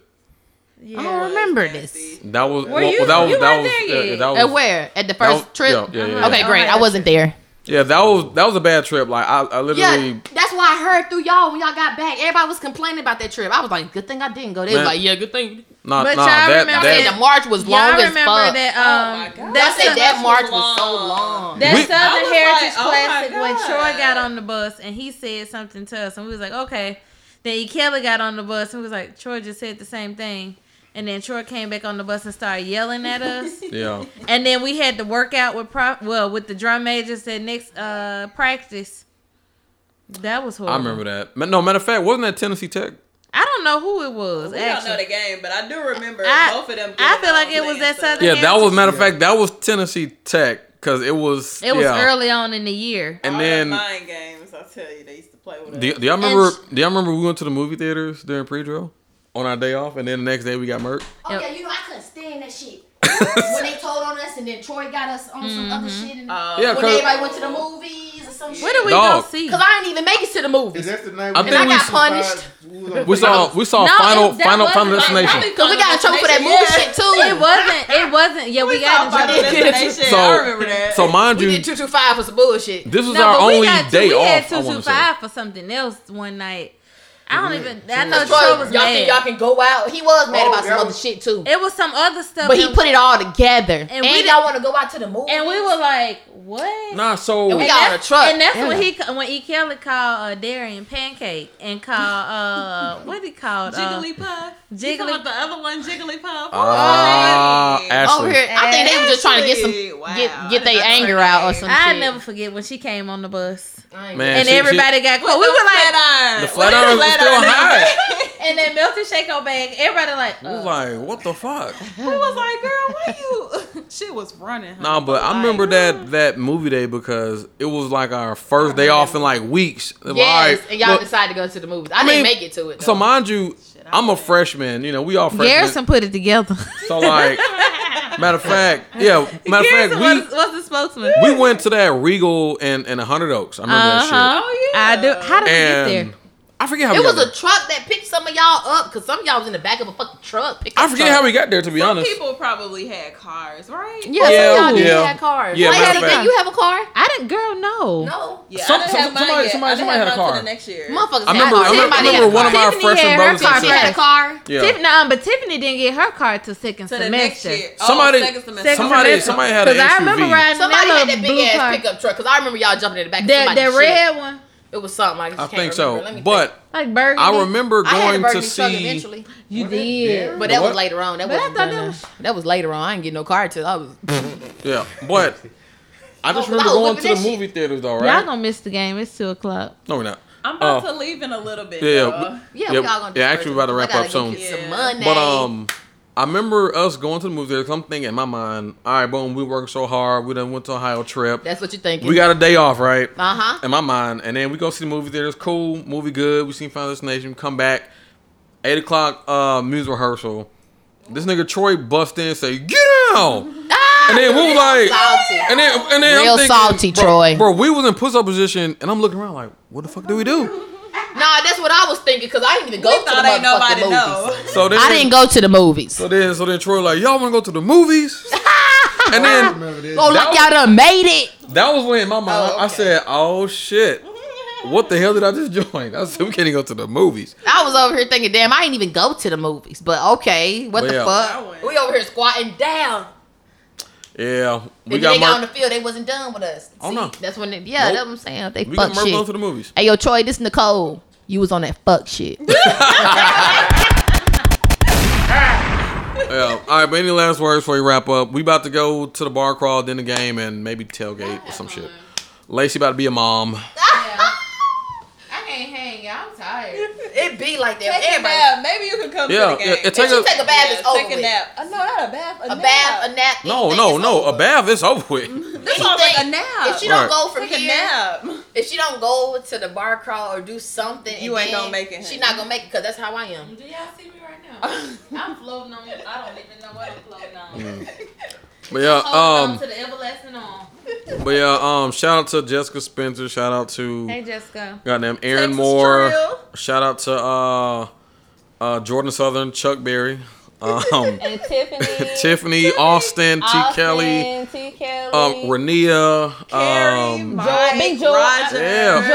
yeah.
I don't remember this.
That was
Were
well,
you-
that was
you
that was
there
yeah,
yet?
that was
At where? At the first
was-
trip?
Yeah, yeah, yeah.
Okay,
Uh-huh.
great. I wasn't there.
Yeah, that was that was a bad trip. Like I, I literally.
Yeah, that's why I heard through y'all when y'all got back. Everybody was complaining about that trip. I was like, good thing I didn't go. They
Man.
was like, yeah, good thing.
Nah,
But
nah,
y'all
that
remember
Y'all
that
the march was long
Y'all
as
remember
fuck.
that?
Oh
Um,
my God.
I said
the-
that
was
march was
long.
so long.
That
We-
Southern Heritage
like, oh
Classic when
God.
Troy got on the bus and he said something to us and we was like, okay, Then E. Kelly got on the bus and we was like, Troy just said the same thing. And then Troy came back on the bus and started yelling at us. (laughs)
Yeah.
and then we had to work out with pro- well with the drum majors at next uh practice. That was horrible.
I remember that. No, matter of fact, wasn't that Tennessee Tech?
I don't know who it was.
We don't know the game, but I do remember
I-
both of them.
I feel like it was
playing
that
stuff.
Southern-
Yeah, that was matter of fact that was Tennessee Tech because it was.
It was
yeah.
early on in the year.
And
All
then
them mind games. I tell you, they used to play with us.
do, y- do y'all remember?
sh-
Do y'all remember we went to the movie theaters during pre-drill on our day off, and then the next day we got murked?
Oh
Yep.
yeah, you know I couldn't stand that shit. (laughs) when they told on us, and then Troy got us on some other mm-hmm. shit, and
Oh.
Yeah,
when
'cause-
everybody went to the movies or some shit.
Where did we
Dog.
go see?
Cause I didn't even make it to the
Is
movies.
that the night?
I
we-
think
And I
we-
got punished.
We saw we saw
No,
final
it-
final
wasn't
final destination.
Cause we got in trouble for that movie
Yeah.
shit too.
It wasn't. It wasn't. Yeah, we,
We
got
saw
in
Final
trouble.
Destination.
So-
I remember that.
So mind you,
We
you,
did two two five for some bullshit.
this was
No,
our only
got two,
day
we
off.
had
I
two
want
two
to say.
five for something else one night. I don't even. I know
Cause
Troy
Troy,
was
y'all think y'all can go out? He was mad
Oh,
about some
that
other shit too.
It was some other stuff.
But he put it all together. And,
we
y'all want to go out to the movie.
And we were like, what?
Nah, so
And we got
that's-
a truck.
And that's
Yeah.
when he when E. Kelly called uh, Darian Pancake and called uh (laughs) what he called uh,
Jigglypuff.
Jiggly-
You the other one, Jigglypuff. Hey.
Ashley.
over here. I think they were just trying to get some
wow.
get get their anger out or something.
I
shit.
never forget when she came on the bus
Man,
and
she- she-
everybody got
With
caught. We were like,
iron.
the flat irons was still
iron.
high. (laughs)
and then melted Shaco bag. Everybody like,
We was
uh,
like, what the fuck?
We was like, girl, where you? She was running.
Nah, but I remember that that movie day because it was like our first day off in like weeks.
Yes,
Like,
and y'all
look,
decided to go to the movies. I,
I
didn't
mean,
make it to it. Though.
So mind you, I'm a freshman. You know, we all freshmen.
Garrison put it together.
So like, (laughs) matter of fact, yeah. Matter of
Garrison
fact,
was, was the spokesman.
we we went to that Regal in in a Hundred Oaks. I remember that
Uh-huh.
Oh, yeah.
I do. How did we get there?
I forget how
it
we
was
got
a
there.
truck that picked some of y'all up because some of y'all was in the back of a fucking truck.
I forget
truck.
how we got there. To be
Some
honest,
people probably had cars, right?
Yeah,
Yeah,
some of y'all did
yeah.
have cars.
Yeah,
Wait, did you have a car?
I didn't. Girl, no.
No.
Yeah,
Some-
I didn't
some-
have
somebody-
yet.
somebody-
I didn't
somebody
have
had a car.
the next year.
Motherfuckers.
I remember. I
had,
remember, I
Tiffany
remember
had
one of our
Tiffany
freshman brothers and
Tiffany had a car.
Yeah.
Tiffany, um, but Tiffany didn't get her car till second
To the
semester.
next year. Oh,
Somebody-
second semester.
Somebody- somebody had an
'Cause I remember
SUV.
riding
Somebody had
little
that big ass pickup truck because I remember y'all jumping in the back. of
That
somebody's
that red one,
It was something. I, just
I
can't
think
remember.
so,
Let me
but
like burgundy.
I remember
think. I had
going to
burgundy truck
see.
eventually,
you
What?
did.
but that
What?
was later on. That
But I
wasn't
thought that was-
That was later on. I didn't get no car till I was. (laughs)
Yeah, but I just
Oh,
remember going to the
that shit.
movie theaters though,
Y'all
right?
gonna miss the game. It's two o'clock.
No, we're not.
I'm about
Oh.
to leave in a little bit.
Yeah, yeah.
though.
Yeah,
Yeah,
we all gonna.
yeah, actually we're about to wrap up soon.
some money.
But um, I remember us going to the movie theater. 'cause I'm thinking in my mind, all right, boom, we worked so hard. We done went to Ohio trip.
that's what you're thinking.
We got a day off, right?
Uh huh.
In my mind, and then we go see the movie theater. It's Cool, movie good. We seen Final Destination. Come back, eight o'clock uh music rehearsal. This nigga Troy bust in and say, "Get out!" And then we was like,
Salty.
and then and then I'm
Real
thinking,
salty,
bro,
Troy.
Bro, we was in push up position, and I'm looking around like, what the fuck do we do?
Nah, that's what I was thinking because I didn't even go
We
to the
ain't nobody
motherfucking
know. (laughs)
So then
I didn't go to the movies.
So then, so then Troy like, y'all want to go to the movies? (laughs) and then
Remember this?
Oh, like y'all done made it.
that was when my mom.
Oh,
I said, oh shit, what the hell did I just (laughs) join? I said we can't even go to the movies.
I was over here thinking, damn, I ain't even go to the movies. But okay, what
But
the
yeah.
Fuck? We over here squatting down.
Yeah, we got
they got on the field, they wasn't done with us.
Oh,
See,
no.
That's when, it, yeah,
Nope.
that's what I'm saying. They
We
fuck
got Mark going
shit.
to the movies.
Hey, yo, Troy, this Nicole. You was on that fuck shit. (laughs) (laughs)
Yeah. All right, but any last words before we wrap up? We about to go to the bar crawl, then the game, and maybe tailgate or some shit. Lacey about to be a mom. (laughs)
I can't hang. I'm tired. (laughs)
it be like that.
Take a nap. Maybe you can come
Yeah,
to the game.
yeah, it take
If you
a-
take a bath,
Yeah,
it's over
take a
with.
nap. Uh, no, not a bath. A,
A
nap.
bath, a nap.
No, no, no.
over
A bath is over with. (laughs)
This sounds like a nap.
If she don't
Right.
go from
take a nap.
if she don't go to the bar crawl or do something,
You ain't gonna make it,
She not gonna make it because that's how I am.
Do y'all see me right now? (laughs) I'm floating on. I don't even know what I'm floating on.
But yeah,
Holding
um,
to the everlasting arm.
But yeah, um, shout out to Jessica Spencer. Shout out to
Hey, Jessica.
goddamn Aaron
Texas
Moore.
Trill.
Shout out to uh, uh, Jordan Southern, Chuck Berry, um, (laughs)
And Tiffany. (laughs)
Tiffany Austin, T. Kelly,
T. Kelly.
um, Rania,
Carrie,
um,
Mike,
Big George.
Roger.
Yeah.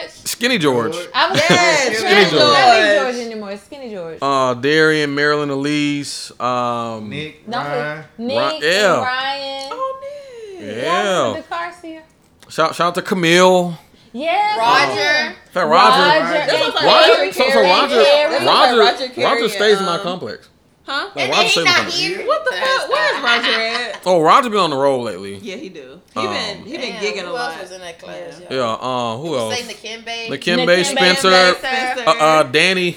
George.
Skinny George, (laughs)
I was
Yes,
Skinny
Not
George.
Big George anymore. Skinny George.
uh, Darian, Marilyn, Elise, um,
Nick, Ryan.
Nick
Ri-
and
yeah.
Ryan.
Oh, Nick.
Y'all
yeah.
remember the car here?
Shout shout out to Camille.
Yeah.
Roger.
Fat Roger.
Roger.
This
and
Roger. So, so Roger.
Carrie.
This looks like
Roger.
Roger
Roger,
Carey,
stays in my
um,
complex.
Huh?
Like,
And
Roger stays in my
not
complex.
here.
What the
That's
fuck? Where's. Roger at?
Oh, Roger been on the road lately.
Yeah, he do. He
Um,
been he been
Damn,
gigging a
who
lot.
else was in that class?
Yeah.
Yeah. Uh, who else?
Say Nakembe.
Nakembe,
Nakembe,
Spencer,
Spencer.
uh, uh, Danny,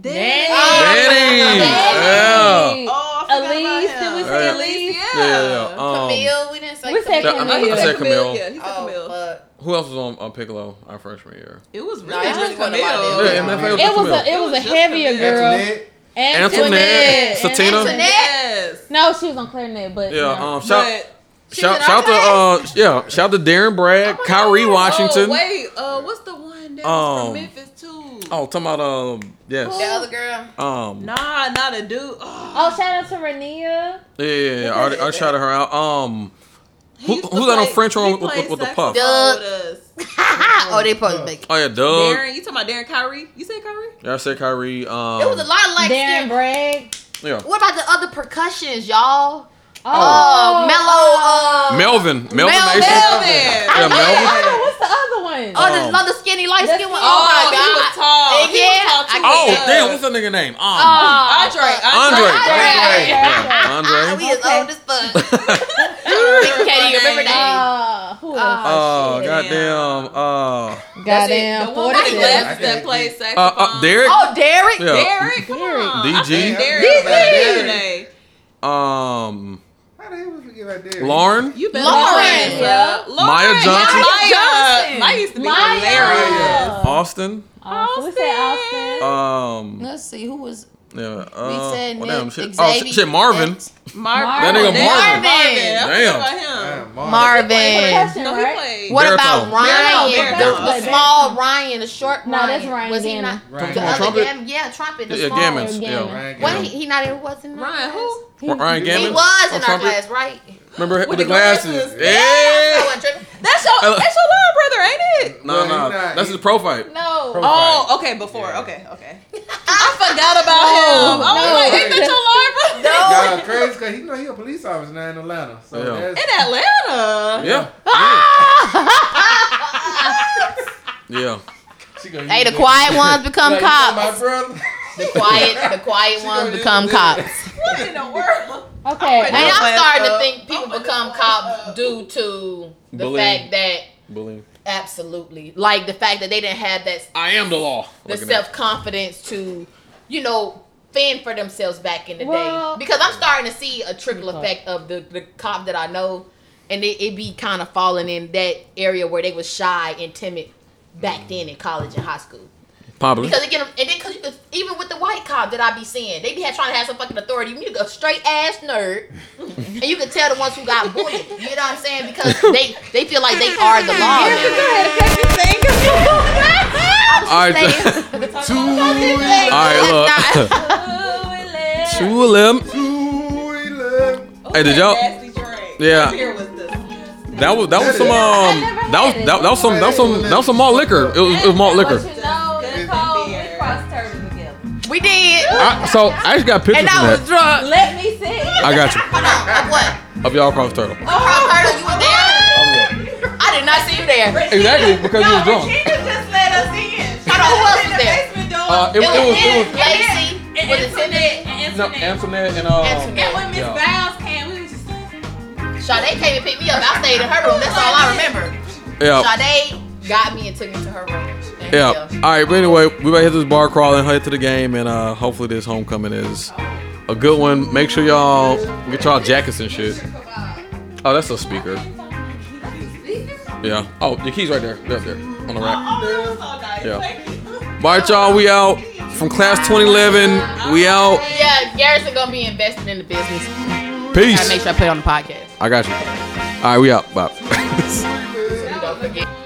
Danny.
Danny. Yeah.
Oh, I forgot
Elise,
about
did we
him.
say
Yeah.
Elise?
Yeah.
Yeah, yeah. Um,
Camille. We didn't say
We said
Camille.
I- I
Camille.
said Camille.
Yeah, he said
Oh,
Camille.
fuck.
Who else was on, on Piccolo our freshman year?
It was really
it
just
really wasn't a
Camille.
Yeah, MFA was
It was
Camille.
a it was a
was just
heavier
Camille.
girl.
Antoinette.
Antoinette, Satina.
Antoinette.
Yes.
No, she was on clarinet, but
Yeah.
no.
Um, shout,
But
shout, shout to uh, yeah, shout to Darren Bragg, Kyrie Washington.
Oh wait, uh, what's the one that was
Um,
from Memphis too?
Oh, talking about um,
The
yes,
other girl.
um,
Nah, not a dude. Oh,
Oh, shout out to Rania.
yeah, yeah, yeah. I, already- I shouted her out. Um, Who-
used to
who's that on French horn with- with- with the puff?
Doug. (laughs) oh, they supposed to make.
oh yeah, Doug.
Darren, you talking about Darren Kyrie? You said Kyrie?
Yeah, I said Kyrie. Um,
It was a lot of like.
Darren Bragg.
yeah,
What about the other percussions, y'all?
Oh,
Uh, Mellow. Uh,
Melvin, Melvin
Mel-
Mason.
Melvin.
Yeah, Melvin.
Oh, what's the other one?
oh, the
Um,
other skinny light skin one.
Oh,
Oh my
he was
god.
tall. He was tall
I.
Oh
Yeah.
damn, what's that nigga name? Um,
Oh,
Andre.
Andre.
Andre.
Yeah, Andre. (laughs)
We as old as fuck. (laughs) Can't remember names.
Uh, who?
Oh
shit.
goddamn. Uh,
Goddamn,
The one with the
46.
glasses that plays
uh,
saxophone.
uh Derek.
Oh, Derek.
Yeah.
Derek, come on.
DG.
Derek.
DG.
Um,
How the hell we forget about Derek?
Lauren.
You better
Lauren.
Lauren. Yeah. Lauren.
Maya Johnson.
Maya
Johnson.
Maya used to be
Maya.
hilarious.
Austin.
Austin. We Austin.
Um,
Let's see who was.
Yeah. Uh,
We said
oh, damn, shit. Oh,
Xavier.
shit, shit, Marvin.
Mar-
That nigga
Damn,
Marvin.
I
Damn.
forgot about him.
Damn, Marvin.
Marvin.
Percussion,
No,
right?
What
Baritone.
about Ryan?
Baritone,
The,
baritone.
the small Ryan, the short
No,
Ryan.
that's Ryan
Was he
Gammon.
not?
Ryan
The
Gammon.
other
Trumpet?
Gammon, yeah, trumpet. The
Yeah,
small.
Gammons.
Gammon.
Yeah.
Ryan
What he, he not in wasn't in our
Ryan,
class?
who?
Ryan
He was
on
in our
trumpet?
class, right?
Remember with,
With
the
the
glasses?
glasses.
Yeah.
I wasn't.
That's your, that's your little brother, ain't it?
No,
Yeah,
no, that's his pro fight.
No.
Oh, okay, before.
Yeah.
Okay, okay. I forgot about him. I was
no.
like, ain't that your little brother?
Y'all crazy because he know he a police officer now in Atlanta. So
Yeah.
In Atlanta.
Yeah. (laughs) Yeah.
she gonna
Hey, the quiet ones become
Like,
cops.
My brother.
The quiet, the quiet ones become cops.
What in the world?
Okay.
And
Yeah.
I'm starting to think people become cops due to the
Bullying.
fact that
Bullying.
absolutely, like the fact that they didn't have that
I am the law.
the
Look at
self confidence to, you know, fend for themselves back in the
Well-
day. Because I'm starting to see a trickle effect of the the cop that I know, and it, it be kind of falling in that area where they was shy and timid back mm. then in college and high school.
Probably.
Because again, and then because you could even with the white cop that I be seeing, they be had, trying to have some fucking authority. You a straight ass nerd, and you can tell the ones who got bullied. You know what I'm saying? Because (laughs) they they feel like they are the law. (laughs)
All right.
Two
All right, look. (laughs) Two of them.
Two eleven.
Hey, did y'all? Yeah.
Here was the
That was that was some um that was that, that was some that was some that was some malt liquor. It was, it was malt liquor.
We did.
I, so I just got pictures
And I was
that.
drunk.
Let me see.
I got you.
Hold on. Of what?
Of y'all cross turtle.
Cross Turtle, you was there? I did not see you there.
Exactly because you was drunk.
just let us in.
Hold on, who else was there?
Uh, it,
It
it
was,
was it was
Lacey. Was it Cindy?
no Antoinette and uh.
Antoinette.
when Miss
Yeah.
Biles came, we was just
Sade came and picked me up. I stayed in her room. That's all I remember.
Yeah.
Sade got me and took me to her room.
Yeah. All right. But anyway, we about to hit this bar crawl and head to the game, and uh, hopefully this homecoming is a good one. Make sure y'all get y'all jackets and shit. Oh, that's a speaker. Yeah. Oh, your keys right there. They're up there on the rack. Yeah. All right, y'all. We out from class 2011. We out.
Yeah, Garrison gonna be investing in the business.
Peace.
Gotta make sure I play on the podcast.
I got you. All right, we out. Bye. (laughs)